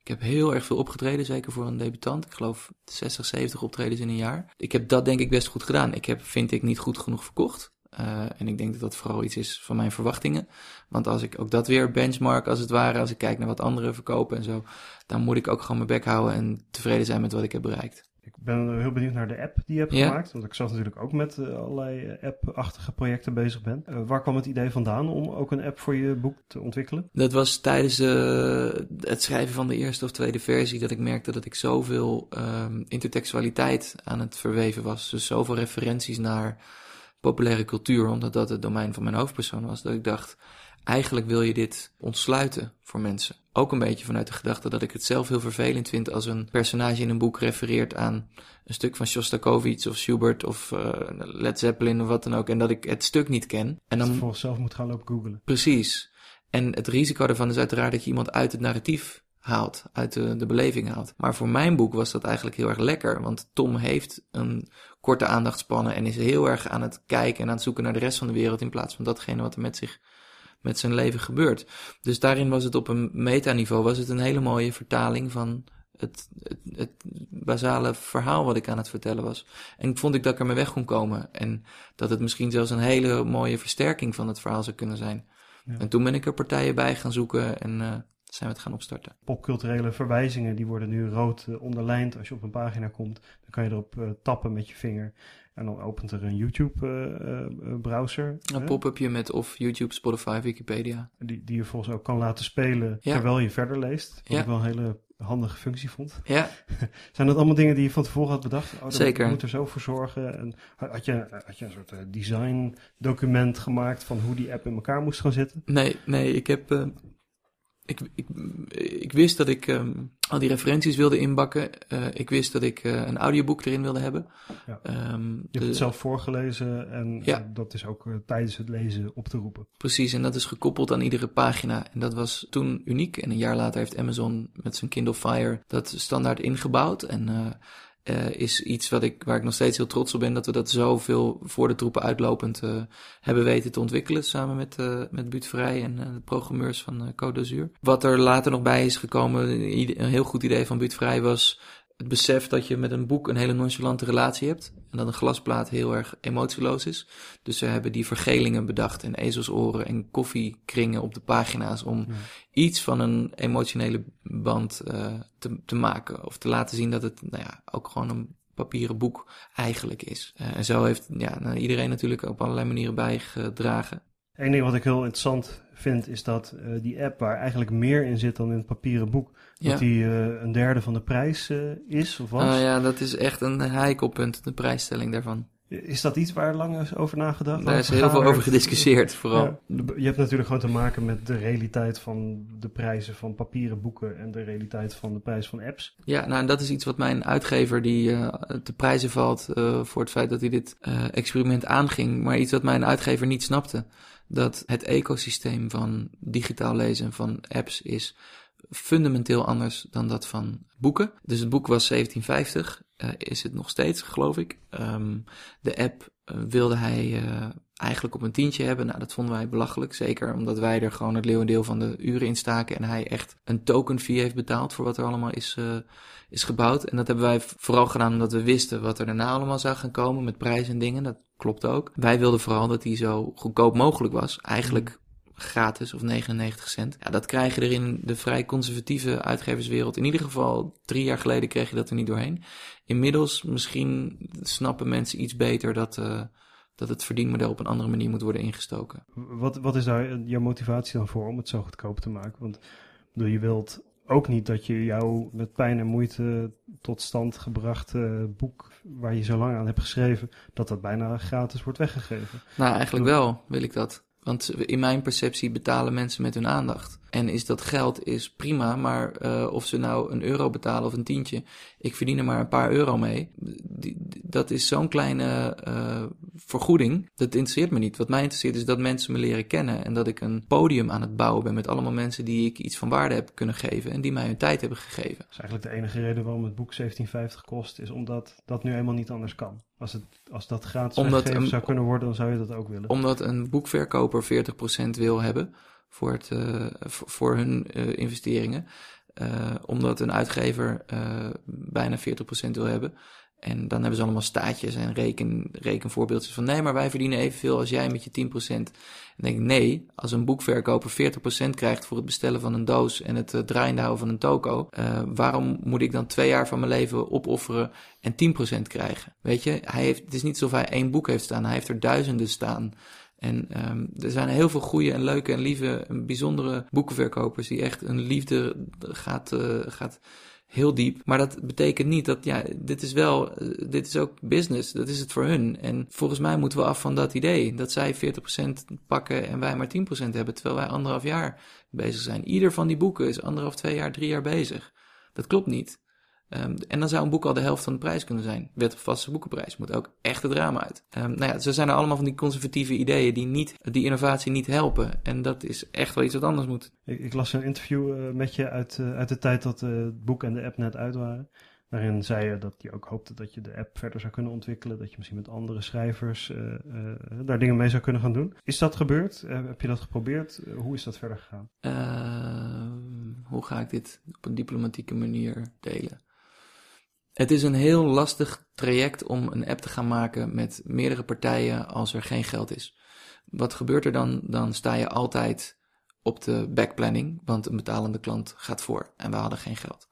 Ik heb heel erg veel opgetreden, zeker voor een debutant. Ik geloof 60, 70 optredens in een jaar. Ik heb dat denk ik best goed gedaan. Ik heb, vind ik, niet goed genoeg verkocht. Uh, en ik denk dat dat vooral iets is van mijn verwachtingen. Want als ik ook dat weer benchmark, als het ware, als ik kijk naar wat anderen verkopen en zo, dan moet ik ook gewoon mijn bek houden en tevreden zijn met wat ik heb bereikt. Ik ben heel benieuwd naar de app die je hebt Ja. gemaakt. Want ik zelf natuurlijk ook met uh, allerlei app-achtige projecten bezig ben. Uh, waar kwam het idee vandaan om ook een app voor je boek te ontwikkelen? Dat was tijdens uh, het schrijven van de eerste of tweede versie dat ik merkte dat ik zoveel um, intertextualiteit aan het verweven was. Dus zoveel referenties naar populaire cultuur, omdat dat het domein van mijn hoofdpersoon was, dat ik dacht, eigenlijk wil je dit ontsluiten voor mensen. Ook een beetje vanuit de gedachte dat ik het zelf heel vervelend vind als een personage in een boek refereert aan een stuk van Shostakovich of Schubert of uh, Led Zeppelin of wat dan ook en dat ik het stuk niet ken. En dan volgens zelf moet gaan lopen googlen. Precies. En het risico daarvan is uiteraard dat je iemand uit het narratief haalt, uit de, de beleving haalt. Maar voor mijn boek was dat eigenlijk heel erg lekker, want Tom heeft een korte aandachtspannen en is heel erg aan het kijken en aan het zoeken naar de rest van de wereld in plaats van datgene wat er met zich met zijn leven gebeurt. Dus daarin was het op een metaniveau was het een hele mooie vertaling van het, het, het basale verhaal wat ik aan het vertellen was. En vond ik dat ik er mee weg kon komen en dat het misschien zelfs een hele mooie versterking van het verhaal zou kunnen zijn. Ja. En toen ben ik er partijen bij gaan zoeken en uh, zijn we het gaan opstarten. Popculturele verwijzingen die worden nu rood uh, onderlijnd. Als je op een pagina komt, dan kan je erop uh, tappen met je vinger. En dan opent er een YouTube-browser. een pop-upje met of YouTube, Spotify, Wikipedia. Die, die je volgens ook kan laten spelen ja. terwijl je verder leest. Wat ja. ik wel een hele handige functie vond. Ja. Zijn dat allemaal dingen die je van tevoren had bedacht? Oh, Zeker. Je moet er zo voor zorgen. En had, je, had je een soort design document gemaakt van hoe die app in elkaar moest gaan zitten? Nee, nee, ik heb... Uh, ik, ik, ik wist dat ik um, al die referenties wilde inbakken. Uh, ik wist dat ik uh, een audioboek erin wilde hebben. Ja. Um, je hebt het zelf voorgelezen en ja. dat is ook tijdens het lezen op te roepen. Precies, en dat is gekoppeld aan iedere pagina. En dat was toen uniek. En een jaar later heeft Amazon met zijn Kindle Fire dat standaard ingebouwd. En uh, is iets wat ik, waar ik nog steeds heel trots op ben, dat we dat zoveel voor de troepen uitlopend uh, hebben weten te ontwikkelen, samen met, uh, met Buut Vrij en de programmeurs van Code d'Azur. Wat er later nog bij is gekomen, een heel goed idee van Buut Vrij was het besef dat je met een boek een hele nonchalante relatie hebt. En dat een glasplaat heel erg emotieloos is. Dus ze hebben die vergelingen bedacht en ezelsoren en koffiekringen op de pagina's om ja. iets van een emotionele band uh, te, te maken. Of te laten zien dat het nou ja, ook gewoon een papieren boek eigenlijk is. Uh, en zo heeft ja, nou, iedereen natuurlijk op allerlei manieren bijgedragen. Eén ding wat ik heel interessant vind is dat uh, die app waar eigenlijk meer in zit dan in het papieren boek, Ja. dat die uh, een derde van de prijs uh, is of was. Oh ja, dat is echt een heikelpunt, de prijsstelling daarvan. Is dat iets waar lang is over nagedacht? Daar is heel veel over gediscussieerd, vooral. Ja, je hebt natuurlijk gewoon te maken met de realiteit van de prijzen van papieren boeken en de realiteit van de prijs van apps. Ja, nou, en dat is iets wat mijn uitgever, die uh, te prijzen valt uh, voor het feit dat hij dit uh, experiment aanging, maar iets wat mijn uitgever niet snapte. Dat het ecosysteem van digitaal lezen van apps is fundamenteel anders dan dat van boeken. Dus het boek was 1750, uh, is het nog steeds, geloof ik. Um, de app uh, wilde hij uh, eigenlijk op een tientje hebben. Nou, dat vonden wij belachelijk. Zeker omdat wij er gewoon het leeuwendeel van de uren in staken. En hij echt een token fee heeft betaald voor wat er allemaal is, is gebouwd. En dat hebben wij vooral gedaan omdat we wisten wat er daarna allemaal zou gaan komen met prijzen en dingen. Dat klopt ook. Wij wilden vooral dat hij zo goedkoop mogelijk was. Eigenlijk gratis of 99 cent. Ja, dat krijg je er in de vrij conservatieve uitgeverswereld. In ieder geval drie jaar geleden kreeg je dat er niet doorheen. Inmiddels misschien snappen mensen iets beter dat, uh, dat het verdienmodel op een andere manier moet worden ingestoken. Wat, wat is daar jouw motivatie dan voor om het zo goedkoop te maken? Want bedoel, je wilt ook niet dat je jouw met pijn en moeite tot stand gebrachte boek, waar je zo lang aan hebt geschreven, dat dat bijna gratis wordt weggegeven. Nou, eigenlijk wel wil ik dat. Want in mijn perceptie betalen mensen met hun aandacht. En is dat geld is prima, maar uh, of ze nou een euro betalen of een tientje, ik verdien er maar een paar euro mee. Die, dat is zo'n kleine uh, vergoeding. Dat interesseert me niet. Wat mij interesseert is dat mensen me leren kennen en dat ik een podium aan het bouwen ben met allemaal mensen die ik iets van waarde heb kunnen geven en die mij hun tijd hebben gegeven. Dat is eigenlijk de enige reden waarom het boek 1750 kost, is omdat dat nu helemaal niet anders kan. Als, het, als dat gratis een, zou kunnen worden, dan zou je dat ook willen. Omdat een boekverkoper 40% wil hebben voor, het, voor hun uh, investeringen. Uh, omdat een uitgever bijna 40% wil hebben. En dan hebben ze allemaal staatjes en reken, rekenvoorbeeldjes van nee, maar wij verdienen evenveel als jij met je 10%. En denk ik, nee, als een boekverkoper 40% krijgt voor het bestellen van een doos en het draaiende houden van een toko, waarom moet ik dan twee jaar van mijn leven opofferen en 10% krijgen? Weet je, hij heeft, het is niet alsof hij één boek heeft staan, hij heeft er duizenden staan. En um, er zijn heel veel goede en leuke en lieve en bijzondere boekenverkopers die echt een liefde gaat, uh, gaat heel diep. Maar dat betekent niet dat, ja, dit is wel, uh, dit is ook business. Dat is het voor hun. En volgens mij moeten we af van dat idee. Dat zij 40% pakken en wij maar 10% hebben, terwijl wij anderhalf jaar bezig zijn. Ieder van die boeken is anderhalf, twee jaar, drie jaar bezig. Dat klopt niet. Um, en dan zou een boek al de helft van de prijs kunnen zijn. Wet op vaste boekenprijs moet ook echt het drama uit. Um, nou ja, zo zijn er allemaal van die conservatieve ideeën die, niet, die innovatie niet helpen. En dat is echt wel iets wat anders moet. Ik, ik las een interview uh, met je uit, uh, uit de tijd dat uh, het boek en de app net uit waren. Daarin zei je dat je ook hoopte dat je de app verder zou kunnen ontwikkelen. Dat je misschien met andere schrijvers daar dingen mee zou kunnen gaan doen. Is dat gebeurd? heb je dat geprobeerd? hoe is dat verder gegaan? Ehm, hoe ga ik dit op een diplomatieke manier delen? Het is een heel lastig traject om een app te gaan maken met meerdere partijen als er geen geld is. Wat gebeurt er dan? Dan sta je altijd op de backplanning, want een betalende klant gaat voor en we hadden geen geld.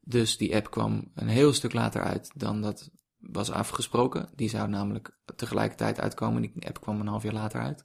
Dus die app kwam een heel stuk later uit dan dat was afgesproken. Die zou namelijk tegelijkertijd uitkomen. Die app kwam een half jaar later uit.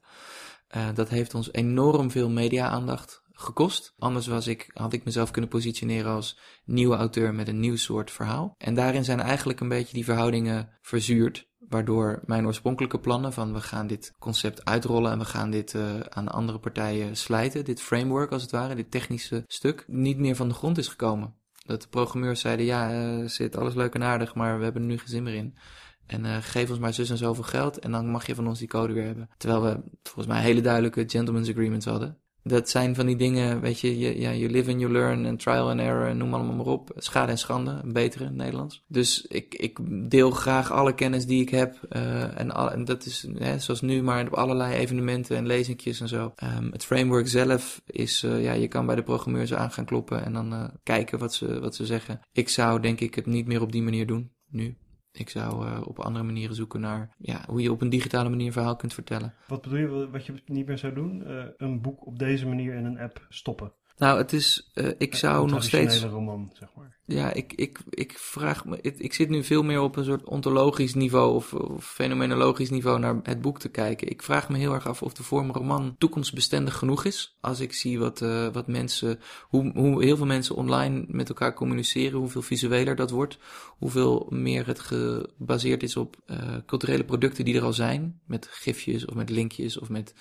Uh, dat heeft ons enorm veel media-aandacht gekost. Anders was ik, had ik mezelf kunnen positioneren als nieuwe auteur met een nieuw soort verhaal. En daarin zijn eigenlijk een beetje die verhoudingen verzuurd. Waardoor mijn oorspronkelijke plannen van we gaan dit concept uitrollen en we gaan dit uh, aan andere partijen slijten, dit framework als het ware, dit technische stuk, niet meer van de grond is gekomen. Dat de programmeurs zeiden, ja, uh, zit alles leuk en aardig, maar we hebben er nu geen zin meer in. En uh, geef ons maar zus en zoveel geld en dan mag je van ons die code weer hebben. Terwijl we volgens mij hele duidelijke gentleman's agreements hadden dat zijn van die dingen, weet je, je, ja, you live and you learn en trial and error en noem allemaal maar op. Schade en schande, een betere Nederlands. Dus ik, ik deel graag alle kennis die ik heb. Uh, en, al, en dat is hè, zoals nu, maar op allerlei evenementen en lezingjes en zo. Um, het framework zelf is, uh, ja, je kan bij de programmeurs aan gaan kloppen en dan uh, kijken wat ze, wat ze zeggen. Ik zou denk ik het niet meer op die manier doen, nu. Ik zou uh, op andere manieren zoeken naar ja, hoe je op een digitale manier een verhaal kunt vertellen. Wat bedoel je, wat je niet meer zou doen? Uh, een boek op deze manier in een app stoppen? Nou, het is, uh, ik zou nog steeds. Een roman, zeg maar. Ja, ik, ik, ik vraag me. Ik, ik, zit nu veel meer op een soort ontologisch niveau of, of, fenomenologisch niveau naar het boek te kijken. Ik vraag me heel erg af of de vorm roman toekomstbestendig genoeg is. Als ik zie wat, uh, wat mensen, hoe, hoe heel veel mensen online met elkaar communiceren, hoeveel visueler dat wordt, hoeveel meer het gebaseerd is op uh, culturele producten die er al zijn, met gifjes of met linkjes of met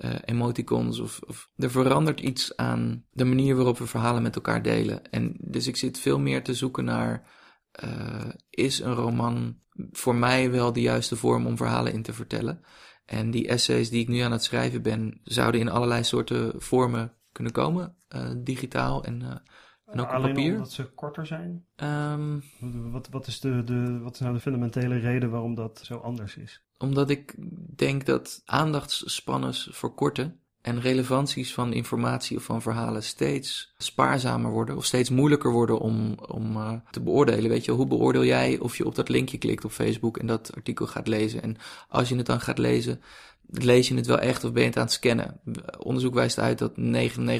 uh, emoticons of, of er verandert iets aan de manier waarop we verhalen met elkaar delen. En dus ik zit veel meer te zoeken naar uh, is een roman voor mij wel de juiste vorm om verhalen in te vertellen. En die essays die ik nu aan het schrijven ben, zouden in allerlei soorten vormen kunnen komen, uh, digitaal en, en ook Alleen op papier. omdat ze korter zijn? Um, wat, wat, is de, de, wat is nou de fundamentele reden waarom dat zo anders is? Omdat ik denk dat aandachtsspannes verkorten en relevanties van informatie of van verhalen steeds spaarzamer worden of steeds moeilijker worden om, om uh, te beoordelen. Weet je, hoe beoordeel jij of je op dat linkje klikt op Facebook en dat artikel gaat lezen? En als je het dan gaat lezen, lees je het wel echt of ben je het aan het scannen? Onderzoek wijst uit dat 99%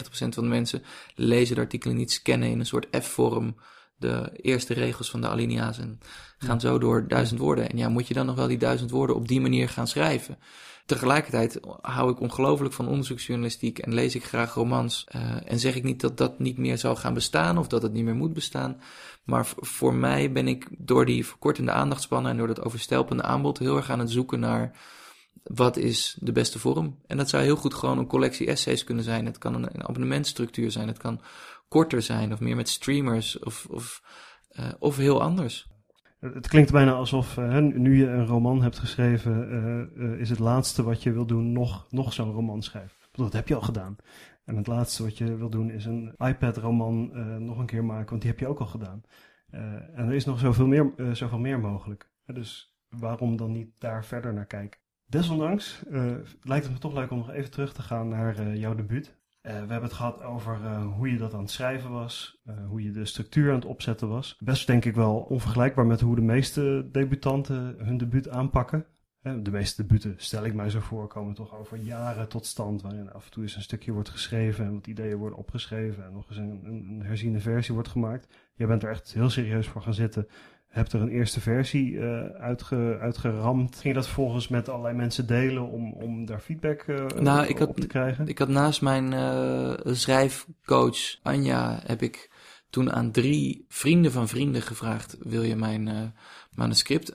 van de mensen lezen de artikelen niet scannen in een soort F-vorm de eerste regels van de alinea's en gaan zo door duizend woorden. En ja, moet je dan nog wel die duizend woorden op die manier gaan schrijven? Tegelijkertijd hou ik ongelooflijk van onderzoeksjournalistiek en lees ik graag romans. Uh, en zeg ik niet dat dat niet meer zal gaan bestaan of dat het niet meer moet bestaan. Maar voor mij ben ik door die verkortende aandachtspannen en door dat overstelpende aanbod heel erg aan het zoeken naar wat is de beste vorm. En dat zou heel goed gewoon een collectie essays kunnen zijn. Het kan een, een abonnementstructuur zijn. Het kan korter zijn of meer met streamers of, of, uh, of heel anders. Het klinkt bijna alsof uh, nu je een roman hebt geschreven, uh, is het laatste wat je wil doen nog, nog zo'n roman schrijven. Dat heb je al gedaan. En het laatste wat je wil doen is een iPad-roman nog een keer maken, want die heb je ook al gedaan. en er is nog zoveel meer, zoveel meer mogelijk. dus waarom dan niet daar verder naar kijken? Desondanks lijkt het me toch leuk om nog even terug te gaan naar jouw debuut. Uh, we hebben het gehad over uh, hoe je dat aan het schrijven was, uh, hoe je de structuur aan het opzetten was. Best denk ik wel onvergelijkbaar met hoe de meeste debutanten hun debuut aanpakken. De meeste debuten, stel ik mij zo voor, komen toch over jaren tot stand, waarin af en toe eens een stukje wordt geschreven en wat ideeën worden opgeschreven en nog eens een, een, een herziene versie wordt gemaakt. Jij bent er echt heel serieus voor gaan zitten hebt er een eerste versie uh, uitge, uitgeramd. Ging je dat volgens met allerlei mensen delen om, om daar feedback uh, nou, ik had, op te krijgen? Ik had naast mijn uh, schrijfcoach Anja, heb ik toen aan drie vrienden van vrienden gevraagd, wil je mijn manuscript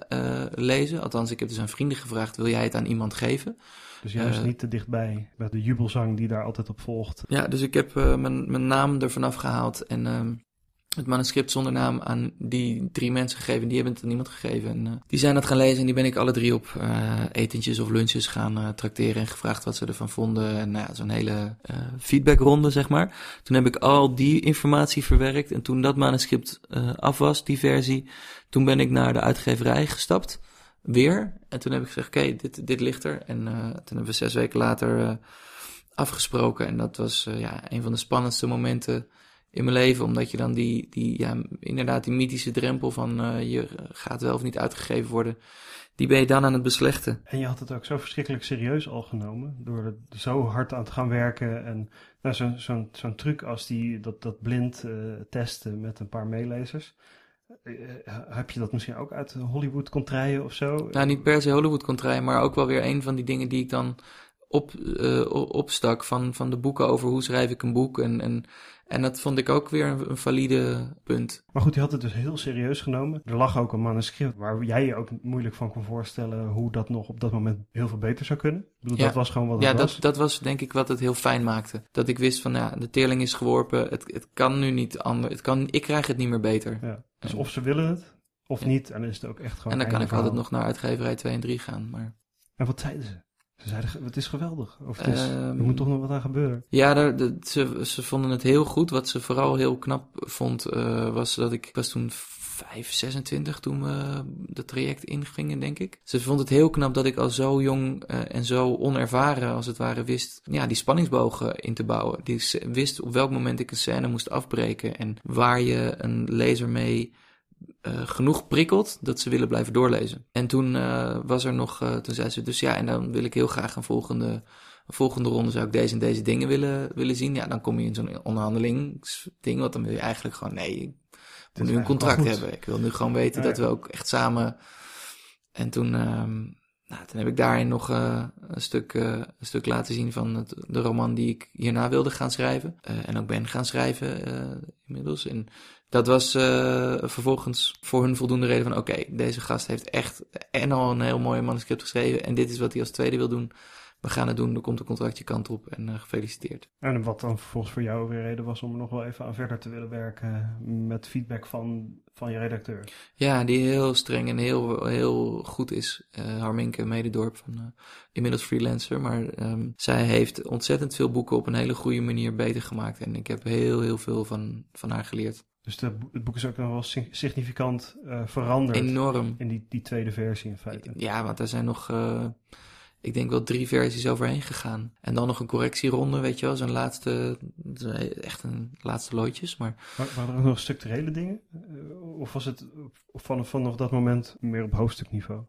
lezen? Althans, ik heb dus aan vrienden gevraagd, wil jij het aan iemand geven? Dus juist niet te dichtbij bij de jubelzang die daar altijd op volgt. Ja, dus ik heb mijn, mijn naam ervan afgehaald en ehm, het manuscript zonder naam aan die drie mensen gegeven. Die hebben het aan niemand gegeven. En, uh, die zijn het gaan lezen en die ben ik alle drie op uh, etentjes of lunches gaan uh, tracteren en gevraagd wat ze ervan vonden. En nou zo'n hele feedbackronde, zeg maar. Toen heb ik al die informatie verwerkt. En toen dat manuscript af was, die versie, toen ben ik naar de uitgeverij gestapt. Weer. En toen heb ik gezegd, oké, dit, dit ligt er. En toen hebben we zes weken later afgesproken. En dat was ja, een van de spannendste momenten in mijn leven. Omdat je dan die, die ja, inderdaad die mythische drempel van uh, je gaat wel of niet uitgegeven worden. Die ben je dan aan het beslechten. En je had het ook zo verschrikkelijk serieus al genomen. Door er zo hard aan te gaan werken. En nou, zo'n zo'n zo'n truc als die, dat, dat blind uh, testen met een paar meelezers. Uh, heb je dat misschien ook uit Hollywood contraien of zo? Nou, niet per se Hollywood contraien, maar ook wel weer een van die dingen die ik dan op, opstak van, van de boeken over hoe schrijf ik een boek. En, en en dat vond ik ook weer een, valide punt. Maar goed, je had het dus heel serieus genomen. Er lag ook een manuscript waar jij je ook moeilijk van kon voorstellen hoe dat nog op dat moment heel veel beter zou kunnen. Ik bedoel, ja. dat was gewoon wat het ja, was. Ja, dat, dat was denk ik wat het heel fijn maakte. Dat ik wist van, ja, de teerling is geworpen. Het, het kan nu niet anders. Het kan, ik krijg het niet meer beter. Ja. Dus of ze willen het, of niet. En dan is het ook echt gewoon En dan kan ik altijd nog naar uitgeverij 2 en 3 gaan. Maar... En wat zeiden ze? Ze zeiden, het is geweldig. Of het is, er moet toch nog wat aan gebeuren. Ja, de, ze, ze vonden het heel goed. Wat ze vooral heel knap vond, uh, was dat ik, ik was toen 5, 26 toen we dat traject ingingen, denk ik. Ze vond het heel knap dat ik al zo jong uh, en zo onervaren, als het ware, wist ja, die spanningsbogen in te bouwen. Die wist op welk moment ik een scène moest afbreken en waar je een lezer mee uh, genoeg prikkelt dat ze willen blijven doorlezen. En toen uh, was er nog, uh, toen zei ze dus ja, en dan wil ik heel graag een volgende, een volgende ronde zou ik deze en deze dingen willen, willen zien. Ja, dan kom je in zo'n onderhandelingsding, want dan wil je eigenlijk gewoon, nee, ik moet nu een contract hebben. Ik wil nu gewoon weten ja, dat we ook echt samen. En toen, um, nou, toen heb ik daarin nog een, stuk, een stuk laten zien van het, de roman die ik hierna wilde gaan schrijven. En ook ben gaan schrijven inmiddels. En dat was uh, vervolgens voor hun voldoende reden van... oké, okay, deze gast heeft echt en al een heel mooi manuscript geschreven... en dit is wat hij als tweede wil doen. We gaan het doen, er komt een contractje kant op en uh, gefeliciteerd. En wat dan vervolgens voor jou weer reden was om er nog wel even aan verder te willen werken... met feedback van, van je redacteur. Ja, die heel streng en heel, heel goed is. Uh, Harminke Mededorp, van, inmiddels freelancer. Maar um, zij heeft ontzettend veel boeken op een hele goede manier beter gemaakt. En ik heb heel, heel veel van, van haar geleerd. Dus de, het boek is ook nog wel significant uh, veranderd. Enorm. In die, die tweede versie in feite. Ja, want er zijn nog, uh, ik denk wel drie versies overheen gegaan. En dan nog een correctieronde, weet je wel. Zo'n laatste, echt een laatste loodjes. Maar... waren er ook nog structurele dingen? Uh, of was het van, vanaf dat moment meer op hoofdstukniveau?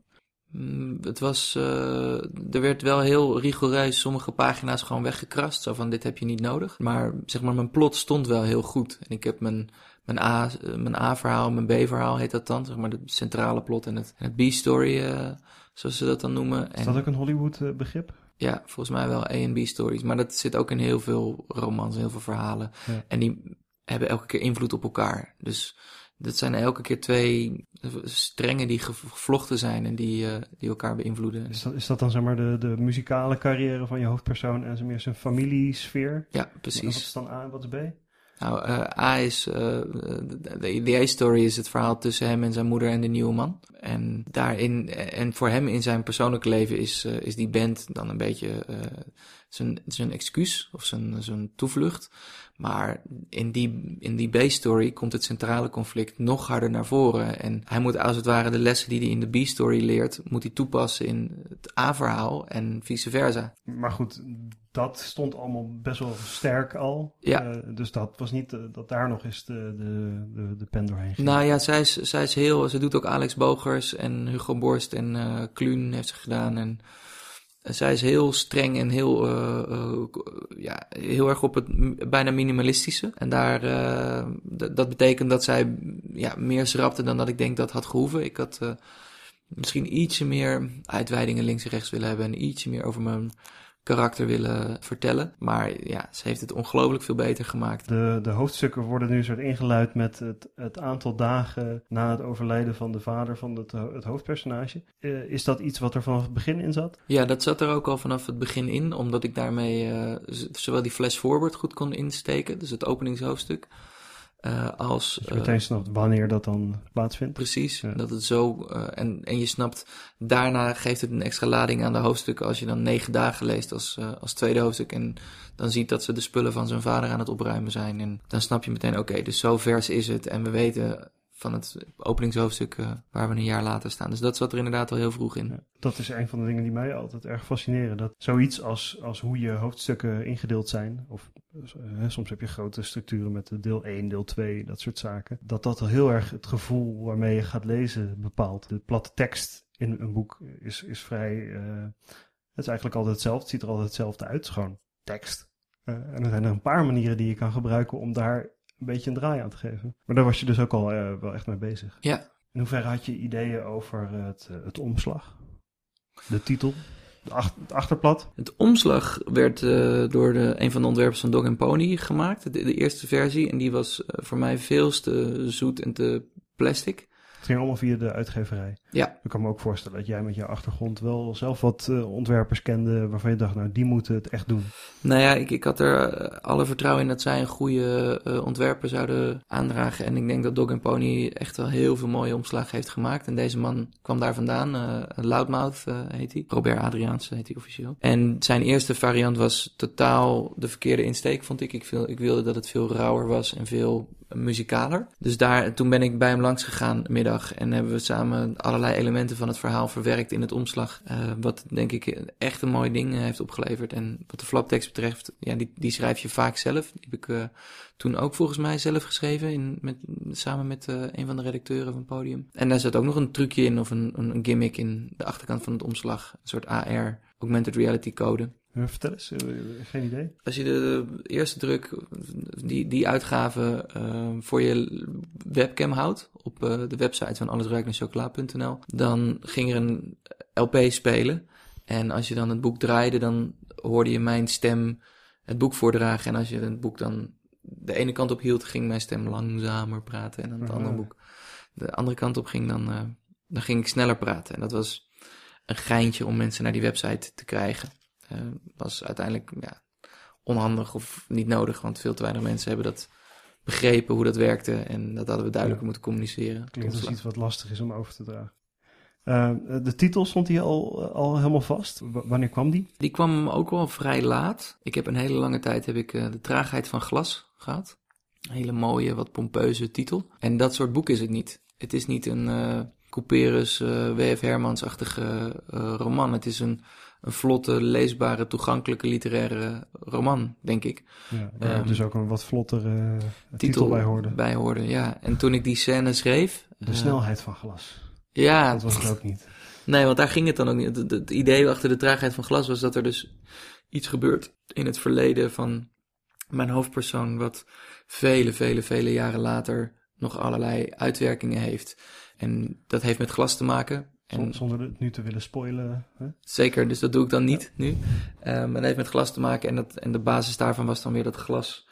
Mm, Het was, eh, er werd wel heel rigoureus sommige pagina's gewoon weggekrast. Zo van, dit heb je niet nodig. Maar zeg maar, mijn plot stond wel heel goed. En ik heb mijn, mijn A, mijn A-verhaal, mijn B-verhaal heet dat dan. Zeg maar, de centrale plot en het, en het B-story, eh, zoals ze dat dan noemen. Is En, dat ook een Hollywood eh, begrip? Ja, volgens mij wel A en B stories. Maar dat zit ook in heel veel romans, heel veel verhalen. Ja. En die hebben elke keer invloed op elkaar. Dus dat zijn elke keer twee strengen die gevlochten zijn en die, eh, die elkaar beïnvloeden. Is dat, is dat dan zeg maar de, de muzikale carrière van je hoofdpersoon en zo meer zijn familiesfeer? Ja, En Wat precies. is dan A en wat is B? Nou, eh, A is, eh, de, A-story is het verhaal tussen hem en zijn moeder en de nieuwe man. En daarin, en voor hem in zijn persoonlijke leven is, eh, is die band dan een beetje zijn, zijn excuus of zijn, zijn toevlucht. Maar in die, in die B-story komt het centrale conflict nog harder naar voren. En hij moet als het ware de lessen die hij in de B-story leert, moet hij toepassen in het A-verhaal en vice versa. Maar goed, dat stond allemaal best wel sterk al. Ja. Eh, dus dat was niet eh, dat daar nog eens de, de, de, de pen doorheen ging. Nou ja, zij is, zij is heel. Ze doet ook Alex Bogers en Hugo Borst en eh Kluun heeft ze gedaan. En zij is heel streng en heel, ja, heel erg op het bijna minimalistische. En daar, dat betekent dat zij ja, meer schrapte dan dat ik denk dat had gehoeven. Ik had misschien ietsje meer uitweidingen links en rechts willen hebben en ietsje meer over mijn karakter willen vertellen. Maar ja, ze heeft het ongelooflijk veel beter gemaakt. De, de hoofdstukken worden nu soort ingeluid met het, het aantal dagen na het overlijden van de vader van het, het hoofdpersonage. Eh, is dat iets wat er vanaf het begin in zat? Ja, dat zat er ook al vanaf het begin in, omdat ik daarmee eh, zowel die flash forward goed kon insteken, dus het openingshoofdstuk, eh, als je eh, meteen snapt wanneer dat dan plaatsvindt. precies Ja. dat het zo eh, en, en je snapt, daarna geeft het een extra lading aan de hoofdstukken als je dan negen dagen leest als, als tweede hoofdstuk en dan ziet dat ze de spullen van zijn vader aan het opruimen zijn en dan snap je meteen, oké, dus zo vers is het en we weten van het openingshoofdstuk eh, waar we een jaar later staan. Dus dat zat er inderdaad al heel vroeg in. Dat is een van de dingen die mij altijd erg fascineren. Dat zoiets als, als hoe je hoofdstukken ingedeeld zijn, of eh, soms heb je grote structuren met deel 1, deel 2, dat soort zaken. Dat dat heel erg het gevoel waarmee je gaat lezen bepaalt. De platte tekst in een boek is, is vrij. eh, het is eigenlijk altijd hetzelfde. Het ziet er altijd hetzelfde uit. Gewoon tekst. Eh, en er zijn er een paar manieren die je kan gebruiken om daar een beetje een draai aan te geven. Maar daar was je dus ook al eh, wel echt mee bezig. Ja, In hoeverre had je ideeën over het, eh, het omslag? De titel? De ach- het achterblad? Het omslag werd eh, door de, een van de ontwerpers van Dog Pony gemaakt, de, de eerste versie. En die was eh, voor mij veel te zoet en te plastic. Het ging allemaal via de uitgeverij. Ja. Ik kan me ook voorstellen dat jij met jouw achtergrond wel zelf wat eh, ontwerpers kende waarvan je dacht, nou die moeten het echt doen. Nou ja, ik, ik had er eh, alle vertrouwen in dat zij een goede eh, ontwerper zouden aandragen. En ik denk dat Dog Pony echt wel heel veel mooie omslagen heeft gemaakt. En deze man kwam daar vandaan. Loudmouth heet hij. Robert Adriaans heet hij officieel. En zijn eerste variant was totaal de verkeerde insteek, vond ik. Ik, ik wilde dat het veel rauwer was en veel muzikaler. Dus daar, toen ben ik bij hem langs gegaan middag en hebben we samen allerlei elementen van het verhaal verwerkt in het omslag. eh, wat denk ik echt een mooi ding eh, heeft opgeleverd. En wat de flaptekst betreft, ja, die, die schrijf je vaak zelf. Die heb ik eh, toen ook volgens mij zelf geschreven, in, met, samen met een van de redacteuren van Podium. En daar zit ook nog een trucje in of een, een gimmick in de achterkant van het omslag. Een soort AR, Augmented Reality code. Vertel eens, eh, geen idee. Als je de eerste druk, die, die uitgave eh, voor je webcam houdt op eh, de website van allesruiknaarchocola.nl, dan ging er een LP spelen. En als je dan het boek draaide, dan hoorde je mijn stem het boek voordragen. En als je het boek dan de ene kant op hield, ging mijn stem langzamer praten. En dan het Aha. andere boek de andere kant op ging, dan, eh, dan ging ik sneller praten. En dat was een geintje om mensen naar die website te krijgen. Eh, was uiteindelijk ja, onhandig of niet nodig, want veel te weinig mensen hebben dat begrepen hoe dat werkte. En dat hadden we duidelijker moeten communiceren. Klinkt als iets wat lastig is om over te dragen. Eh, de titel stond die al, al helemaal vast? W- wanneer kwam die? Die kwam ook wel vrij laat. Ik heb een hele lange tijd heb ik, eh, de traagheid van glas gehad. Een hele mooie, wat pompeuze titel. En dat soort boek is het niet. Het is niet een eh Couperus, eh, W.F. Hermans-achtige eh, roman. Het is een, een vlotte, leesbare, toegankelijke literaire roman, denk ik. Ja, Ehm, dus ook een wat vlottere eh, titel, bij hoorde. bij hoorde, ja. En toen ik die scène schreef... De snelheid van glas. Ja, Dat was het ook niet. Nee, want daar ging het dan ook niet. Het, het idee achter de traagheid van glas was dat er dus iets gebeurt in het verleden van mijn hoofdpersoon, wat vele, vele, vele jaren later nog allerlei uitwerkingen heeft. En dat heeft met glas te maken. En Zonder het nu te willen spoilen. Hè? Zeker, dus dat doe ik dan niet nu. Um, het heeft met glas te maken en, dat, en de basis daarvan was dan weer dat glas.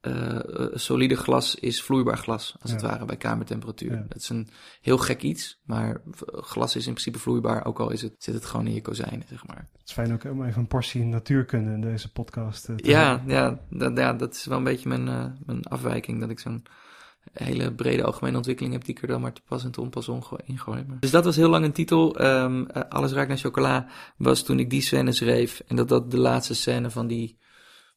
Uh, solide glas is vloeibaar glas, als het ware, bij kamertemperatuur. Ja. Dat is een heel gek iets, maar glas is in principe vloeibaar, ook al is het, zit het gewoon in je kozijnen, zeg maar. Het is fijn ook om even een portie natuurkunde in deze podcast eh, te Ja, hebben. ja, dat, ja, dat is wel een beetje mijn, eh, mijn afwijking, dat ik zo'n hele brede algemene ontwikkeling heb die ik er dan maar te pas en te onpas ongo- ingooi. Maar- Dus dat was heel lang een titel. Ehm, eh, Alles ruikt naar chocola was toen ik die scène schreef en dat dat de laatste scène van die,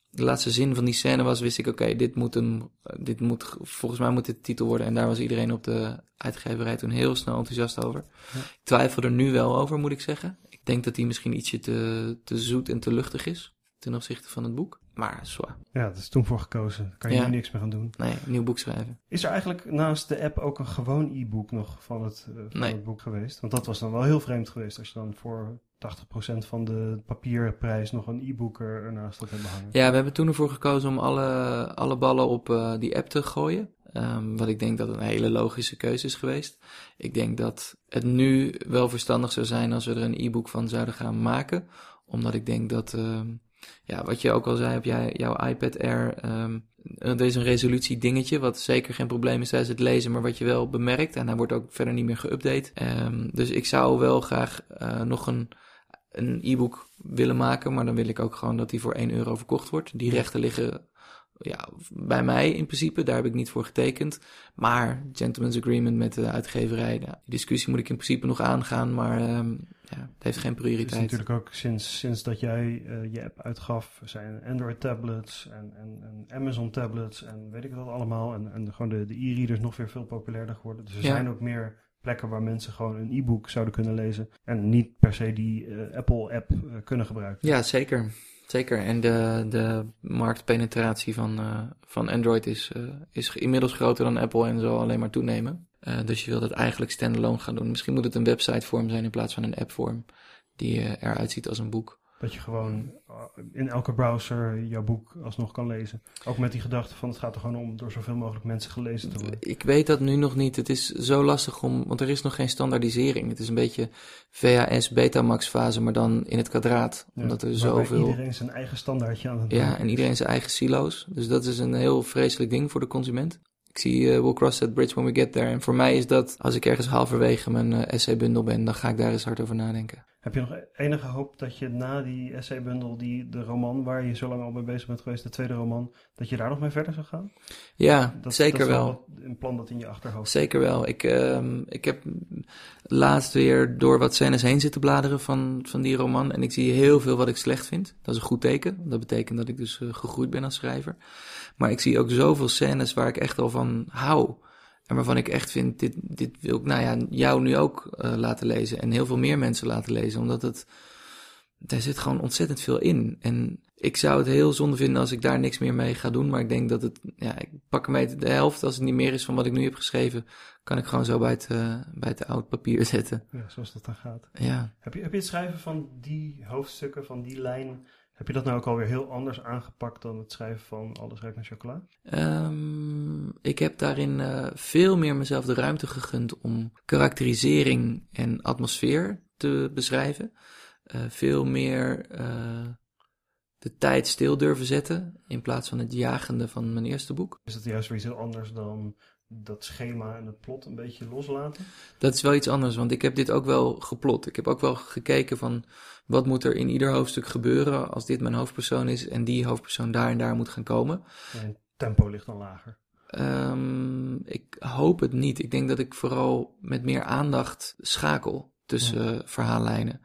de laatste zin van die scène was, wist ik, oké, dit moet een, dit moet, volgens mij moet dit de titel worden. En daar was iedereen op de uitgeverij toen heel snel enthousiast over. Ja. Ik twijfel er nu wel over, moet ik zeggen. Ik denk dat die misschien ietsje te, te zoet en te luchtig is ten opzichte van het boek. Maar zwaar. Ja, dat is toen voor gekozen. Daar kan je Ja. nu niks meer aan doen. Nee, een nieuw boek schrijven. Is er eigenlijk naast de app ook een gewoon e-book nog van het, eh, van Nee. het boek geweest? Want dat was dan wel heel vreemd geweest als je dan voor 80% van de papierprijs nog een e-book er, ernaast had hebben hangen. Ja, we hebben toen ervoor gekozen om alle, alle ballen op eh, die app te gooien. Ehm, wat ik denk dat een hele logische keuze is geweest. Ik denk dat het nu wel verstandig zou zijn als we er een e-book van zouden gaan maken. Omdat ik denk dat, ehm, ja, wat je ook al zei op jij, jouw iPad Air, ehm, er is een resolutie dingetje, wat zeker geen probleem is tijdens het lezen, maar wat je wel bemerkt. En hij wordt ook verder niet meer geüpdate. Ehm, dus ik zou wel graag eh, nog een, een e-book willen maken, maar dan wil ik ook gewoon dat die voor 1 euro verkocht wordt. Die rechten liggen ja, bij mij in principe, daar heb ik niet voor getekend. Maar gentleman's agreement met de uitgeverij, ja, die discussie moet ik in principe nog aangaan, maar ehm, ja, het heeft geen Het is prioriteit. natuurlijk ook sinds, sinds dat jij eh, je app uitgaf, zijn Android tablets en, en, en Amazon tablets en weet ik wat allemaal. En, en gewoon de, de e-readers nog weer veel populairder geworden. Dus er Ja. zijn ook meer plekken waar mensen gewoon een e-book zouden kunnen lezen. En niet per se die eh, Apple app eh, kunnen gebruiken. Ja, zeker. Zeker. En de, de marktpenetratie van, eh, van Android is, eh, is inmiddels groter dan Apple en zal alleen maar toenemen. Eh, dus je wil dat eigenlijk standalone gaan doen. Misschien moet het een websitevorm zijn in plaats van een appvorm die eruit ziet als een boek. Dat je gewoon eh, in elke browser jouw boek alsnog kan lezen. Ook met die gedachte van het gaat er gewoon om door zoveel mogelijk mensen gelezen te worden. Ik weet dat nu nog niet. Het is zo lastig om, want er is nog geen standaardisering. Het is een beetje VHS Betamax fase, maar dan in het kwadraat. Ja, omdat er zoveel... iedereen zijn eigen standaardje aan het doen Ja, en iedereen zijn eigen silo's. Dus dat is een heel vreselijk ding voor de consument. Ik zie eh, We'll Cross That Bridge When We Get There. En voor mij is dat, als ik ergens halverwege mijn eh essay-bundel ben, dan ga ik daar eens hard over nadenken. Heb je nog enige hoop dat je na die essaybundel, die, de roman waar je zo lang al mee bezig bent geweest, de tweede roman, dat je daar nog mee verder zou gaan? Ja, Dat, zeker dat is wel. een plan dat in je achterhoofd Zeker wel. Ik, ehm, ik heb laatst weer door wat scènes heen zitten bladeren van, van die roman. En ik zie heel veel wat ik slecht vind. Dat is een goed teken. Dat betekent dat ik dus eh, gegroeid ben als schrijver. Maar ik zie ook zoveel scènes waar ik echt al van hou. En waarvan ik echt vind, dit, dit wil ik nou ja, jou nu ook eh, laten lezen. En heel veel meer mensen laten lezen. Omdat het, daar zit gewoon ontzettend veel in. En ik zou het heel zonde vinden als ik daar niks meer mee ga doen. Maar ik denk dat het, ja, ik pak ermee de helft. Als het niet meer is van wat ik nu heb geschreven, kan ik gewoon zo bij het, eh, bij het oud papier zetten. Ja, zoals dat dan gaat. Ja. Heb je, heb je het schrijven van die hoofdstukken, van die lijn, heb je dat nou ook alweer heel anders aangepakt dan het schrijven van Alles ruikt naar chocola? Ehm, ik heb daarin eh, veel meer mezelf de ruimte gegund om karakterisering en atmosfeer te beschrijven. Eh, veel meer eh, de tijd stil durven zetten in plaats van het jagende van mijn eerste boek. Is het juist weer iets heel anders dan dat schema en het plot een beetje loslaten? Dat is wel iets anders, want ik heb dit ook wel geplot. Ik heb ook wel gekeken van wat moet er in ieder hoofdstuk gebeuren als dit mijn hoofdpersoon is en die hoofdpersoon daar en daar moet gaan komen. Mijn tempo ligt dan lager. Ehm, ik hoop het niet. Ik denk dat ik vooral met meer aandacht schakel tussen eh, verhaallijnen.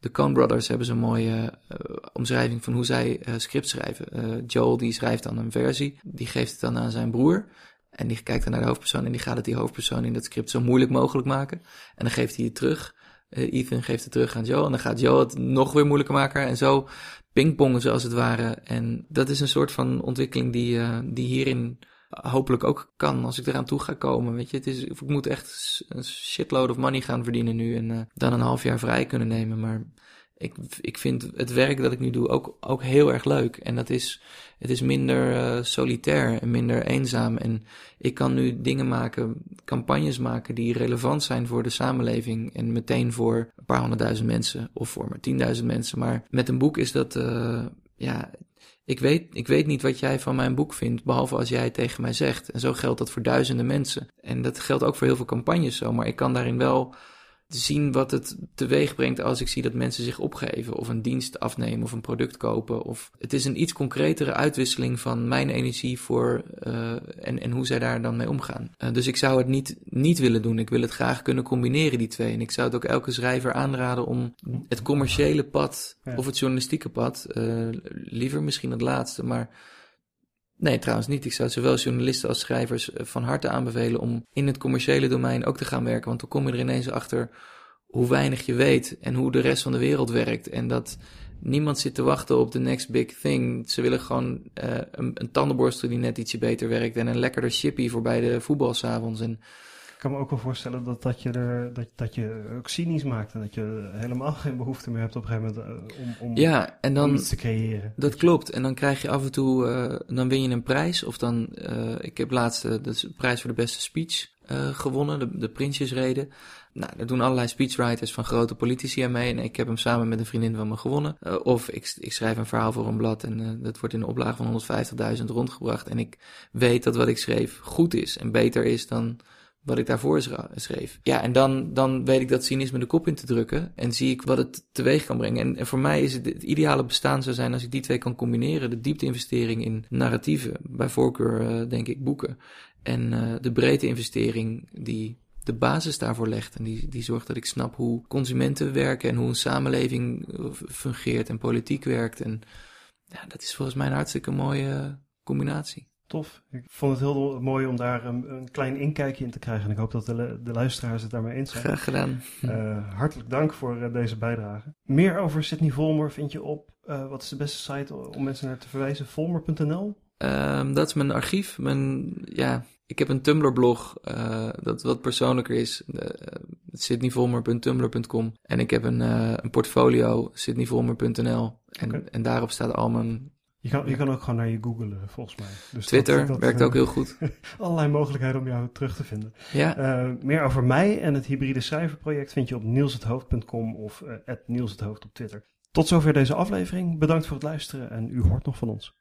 De Coen Brothers hebben zo'n mooie eh, omschrijving van hoe zij eh, script schrijven. Joel die schrijft dan een versie, die geeft het dan aan zijn broer. En die kijkt dan naar de hoofdpersoon en die gaat het die hoofdpersoon in dat script zo moeilijk mogelijk maken. En dan geeft hij het terug. Eh, Ethan geeft het terug aan Joel en dan gaat Joel het nog weer moeilijker maken. En zo pingpongen ze als het ware. En dat is een soort van ontwikkeling die, eh, die hierin hopelijk ook kan als ik eraan toe ga komen. Weet je, het is, ik moet echt een shitload of money gaan verdienen nu en uh, dan een half jaar vrij kunnen nemen. Maar ik, ik vind het werk dat ik nu doe ook, ook heel erg leuk. En dat is, het is minder uh, solitair en minder eenzaam. En ik kan nu dingen maken, campagnes maken die relevant zijn voor de samenleving. En meteen voor een paar honderdduizend mensen of voor maar tienduizend mensen. Maar met een boek is dat, uh, ja, ik weet, ik weet niet wat jij van mijn boek vindt, behalve als jij het tegen mij zegt. En zo geldt dat voor duizenden mensen. En dat geldt ook voor heel veel campagnes zo. Maar ik kan daarin wel zien wat het teweeg brengt als ik zie dat mensen zich opgeven of een dienst afnemen of een product kopen. Of het is een iets concretere uitwisseling van mijn energie voor uh, en, en hoe zij daar dan mee omgaan. Uh, dus ik zou het niet, niet willen doen. Ik wil het graag kunnen combineren, die twee. En ik zou het ook elke schrijver aanraden om het commerciële pad ja. of het journalistieke pad, uh, liever misschien het laatste, maar Nee, trouwens niet. Ik zou zowel journalisten als schrijvers eh, van harte aanbevelen om in het commerciële domein ook te gaan werken. Want dan kom je er ineens achter hoe weinig je weet en hoe de rest van de wereld werkt. En dat niemand zit te wachten op de next big thing. Ze willen gewoon uh, een, een tandenborstel die net ietsje beter werkt en een lekkerder chippy voor bij de voetbalsavonds. En kan me ook wel voorstellen dat, dat, je er, dat, dat je ook cynisch maakt en dat je helemaal geen behoefte meer hebt op een gegeven moment uh, om, om, ja, en dan, om iets te creëren. Dat klopt. En dan krijg je af en toe, uh, dan win je een prijs. Of dan, uh, ik heb laatst de prijs voor de beste speech gewonnen, de, de Prinsjesreden. Nou, daar doen allerlei speechwriters van grote politici aan mee. En ik heb hem samen met een vriendin van me gewonnen. Uh, of ik, ik, schrijf een verhaal voor een blad en uh, dat wordt in een oplage van 150.000 rondgebracht. En ik weet dat wat ik schreef goed is en beter is dan wat ik daarvoor schreef. Ja, en dan, dan weet ik dat cynisme de kop in te drukken en zie ik wat het teweeg kan brengen. En, voor mij is het, het ideale bestaan zou zijn als ik die twee kan combineren. De diepte-investering in narratieven, bij voorkeur uh, denk ik boeken. En uh, de breedte investering die de basis daarvoor legt. En die, die zorgt dat ik snap hoe consumenten werken en hoe een samenleving fungeert en politiek werkt. En ja, dat is volgens mij een hartstikke mooie combinatie. Tof. Ik vond het heel mooi om daar een, een klein inkijkje in te krijgen. En ik hoop dat de, de luisteraars het daarmee eens zijn. Graag gedaan. Uh, hartelijk dank voor uh, deze bijdrage. Meer over Sydney Volmer vind je op, uh, wat is de beste site om mensen naar te verwijzen? Volmer.nl? Um, dat is mijn archief. Mijn, ja, ik heb een Tumblr-blog dat wat persoonlijker is. sydneyvolmer.tumblr.com En ik heb een, een portfolio, sydneyvolmer.nl. En, okay. en daarop staat al mijn je kan, je kan ook gewoon naar je googlen, volgens mij. Dus Twitter dat, dat, werkt ook heel goed. allerlei mogelijkheden om jou terug te vinden. Ja. Uh, meer over mij en het hybride schrijverproject vind je op nielshethoofd.com of uh, nielshethoofd op Twitter. Tot zover deze aflevering. Bedankt voor het luisteren en u hoort nog van ons.